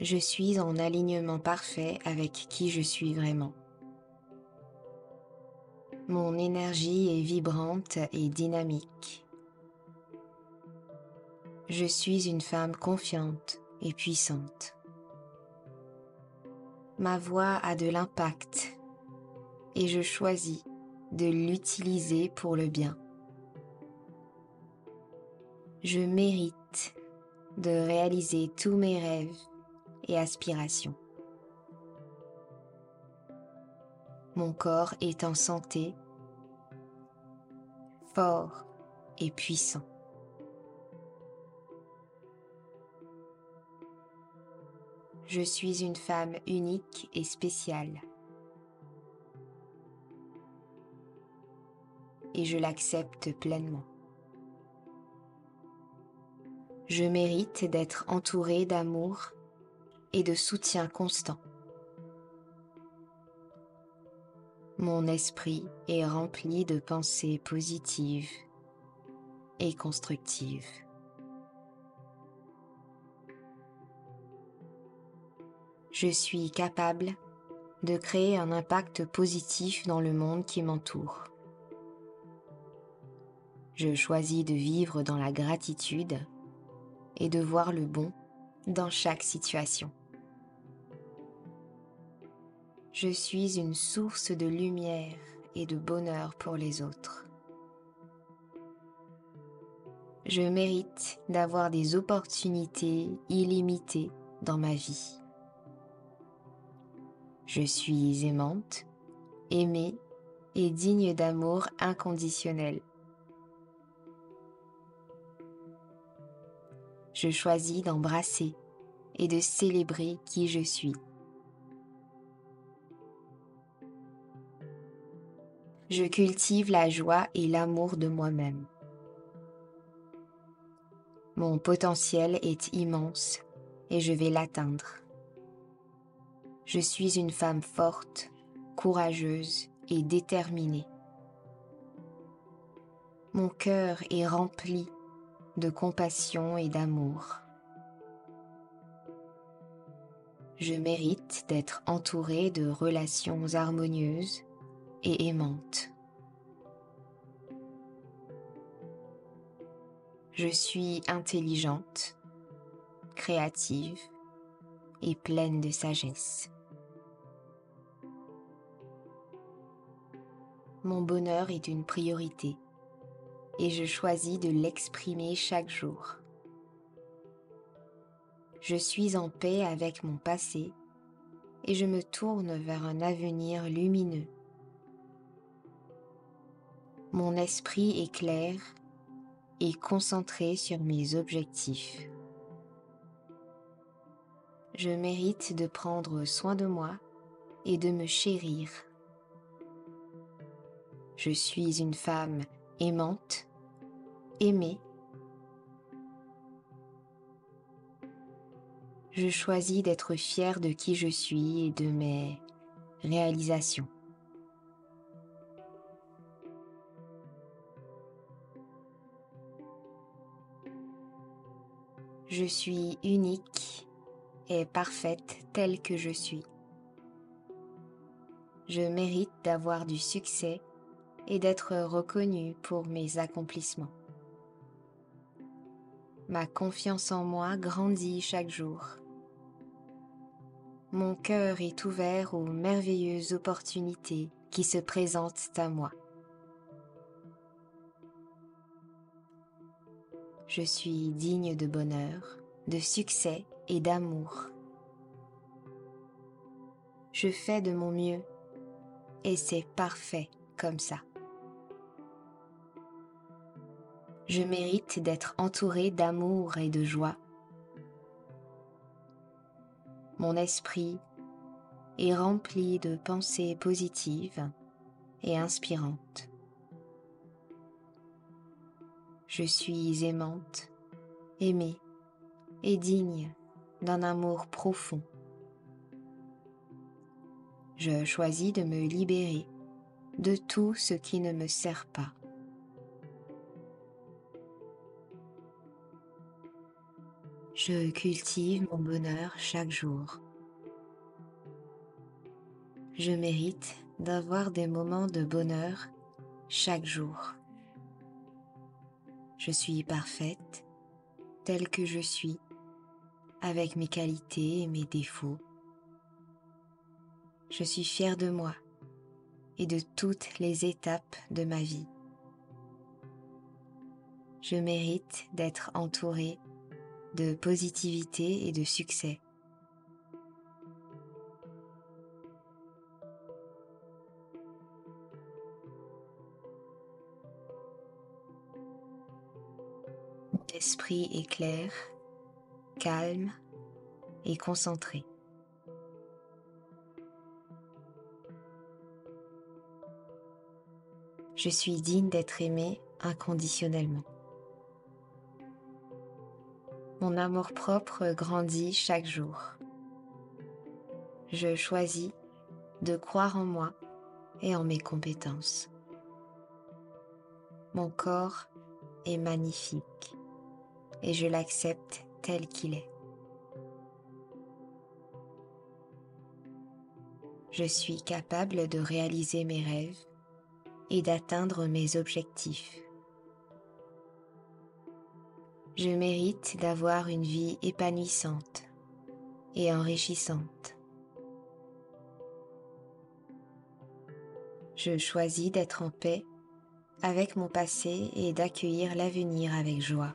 Je suis en alignement parfait avec qui je suis vraiment. Mon énergie est vibrante et dynamique. Je suis une femme confiante et puissante. Ma voix a de l'impact et je choisis de l'utiliser pour le bien. Je mérite de réaliser tous mes rêves et aspirations. Mon corps est en santé, fort et puissant. Je suis une femme unique et spéciale. Et je l'accepte pleinement. Je mérite d'être entourée d'amour et de soutien constant. Mon esprit est rempli de pensées positives et constructives. Je suis capable de créer un impact positif dans le monde qui m'entoure. Je choisis de vivre dans la gratitude et de voir le bon dans chaque situation. Je suis une source de lumière et de bonheur pour les autres. Je mérite d'avoir des opportunités illimitées dans ma vie. Je suis aimante, aimée et digne d'amour inconditionnel. Je choisis d'embrasser et de célébrer qui je suis. Je cultive la joie et l'amour de moi-même. Mon potentiel est immense et je vais l'atteindre. Je suis une femme forte, courageuse et déterminée. Mon cœur est rempli de compassion et d'amour. Je mérite d'être entourée de relations harmonieuses et aimantes. Je suis intelligente, créative et pleine de sagesse. Mon bonheur est une priorité et je choisis de l'exprimer chaque jour. Je suis en paix avec mon passé et je me tourne vers un avenir lumineux. Mon esprit est clair et concentré sur mes objectifs. Je mérite de prendre soin de moi et de me chérir. Je suis une femme aimante, aimée. Je choisis d'être fière de qui je suis et de mes réalisations. Je suis unique et parfaite telle que je suis. Je mérite d'avoir du succès et d'être reconnue pour mes accomplissements. Ma confiance en moi grandit chaque jour. Mon cœur est ouvert aux merveilleuses opportunités qui se présentent à moi. Je suis digne de bonheur, de succès et d'amour. Je fais de mon mieux et c'est parfait comme ça. Je mérite d'être entouré d'amour et de joie. Mon esprit est rempli de pensées positives et inspirantes. Je suis aimante, aimée et digne d'un amour profond. Je choisis de me libérer de tout ce qui ne me sert pas. Je cultive mon bonheur chaque jour. Je mérite d'avoir des moments de bonheur chaque jour. Je suis parfaite telle que je suis, avec mes qualités et mes défauts. Je suis fière de moi et de toutes les étapes de ma vie. Je mérite d'être entourée de positivité et de succès. L'esprit est clair, calme et concentré. Je suis digne d'être aimé inconditionnellement. Mon amour-propre grandit chaque jour. Je choisis de croire en moi et en mes compétences. Mon corps est magnifique et je l'accepte tel qu'il est. Je suis capable de réaliser mes rêves et d'atteindre mes objectifs. Je mérite d'avoir une vie épanouissante et enrichissante. Je choisis d'être en paix avec mon passé et d'accueillir l'avenir avec joie.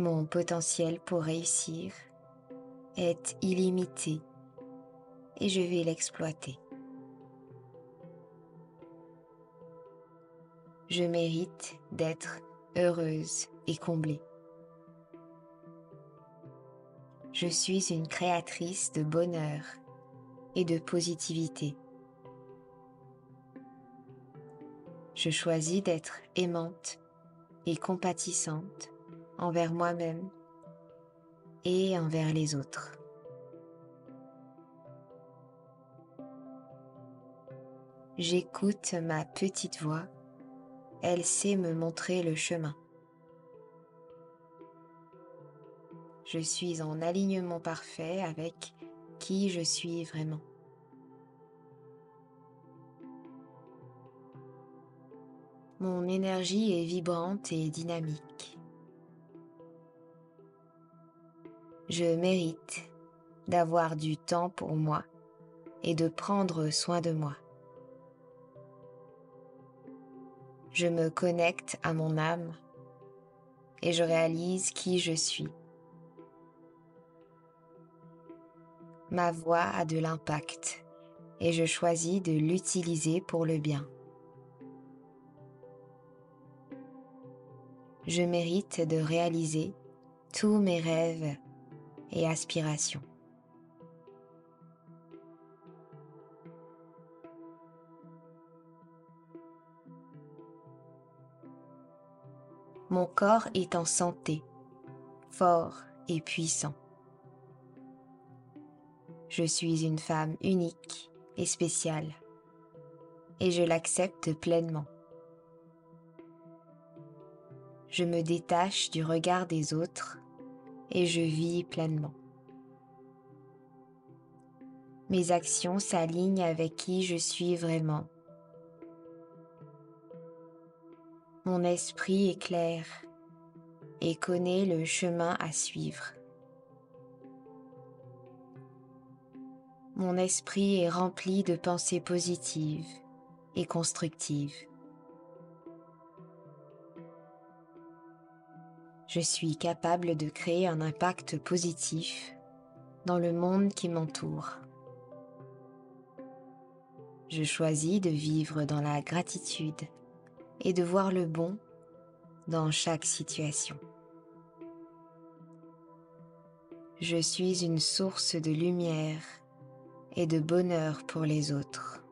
Mon potentiel pour réussir est illimité et je vais l'exploiter. Je mérite d'être heureuse et comblée. Je suis une créatrice de bonheur et de positivité. Je choisis d'être aimante et compatissante envers moi-même et envers les autres. J'écoute ma petite voix, elle sait me montrer le chemin. Je suis en alignement parfait avec qui je suis vraiment. Mon énergie est vibrante et dynamique. Je mérite d'avoir du temps pour moi et de prendre soin de moi. Je me connecte à mon âme et je réalise qui je suis. Ma voix a de l'impact et je choisis de l'utiliser pour le bien. Je mérite de réaliser tous mes rêves et aspirations. Mon corps est en santé, fort et puissant. Je suis une femme unique et spéciale, et je l'accepte pleinement. Je me détache du regard des autres et je vis pleinement. Mes actions s'alignent avec qui je suis vraiment. Mon esprit est clair et connaît le chemin à suivre. Mon esprit est rempli de pensées positives et constructives. Je suis capable de créer un impact positif dans le monde qui m'entoure. Je choisis de vivre dans la gratitude et de voir le bon dans chaque situation. Je suis une source de lumière et de bonheur pour les autres.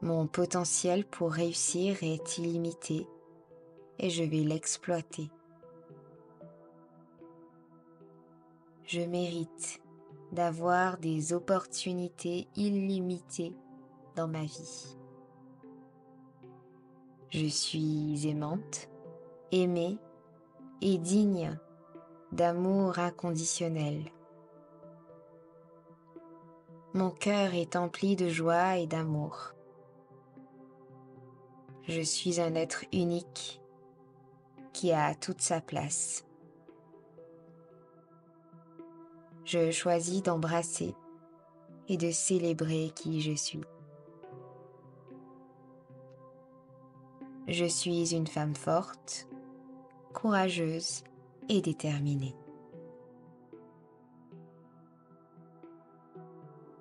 Mon potentiel pour réussir est illimité et je vais l'exploiter. Je mérite d'avoir des opportunités illimitées dans ma vie. Je suis aimante, aimée et digne d'amour inconditionnel. Mon cœur est empli de joie et d'amour. Je suis un être unique qui a toute sa place. Je choisis d'embrasser et de célébrer qui je suis. Je suis une femme forte, courageuse et déterminée.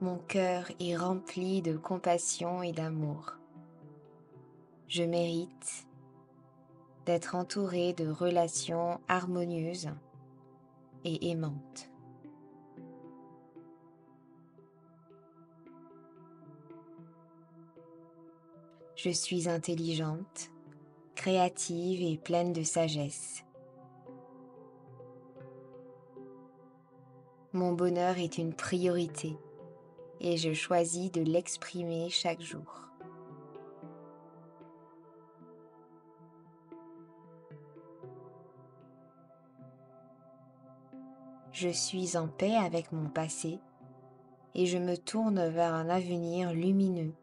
Mon cœur est rempli de compassion et d'amour. Je mérite d'être entourée de relations harmonieuses et aimantes. Je suis intelligente, créative et pleine de sagesse. Mon bonheur est une priorité et je choisis de l'exprimer chaque jour. Je suis en paix avec mon passé et je me tourne vers un avenir lumineux.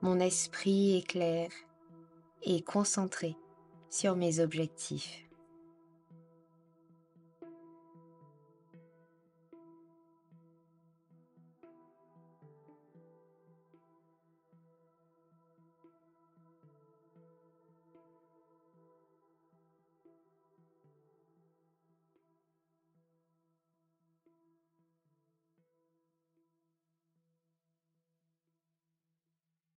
Mon esprit est clair et concentré sur mes objectifs.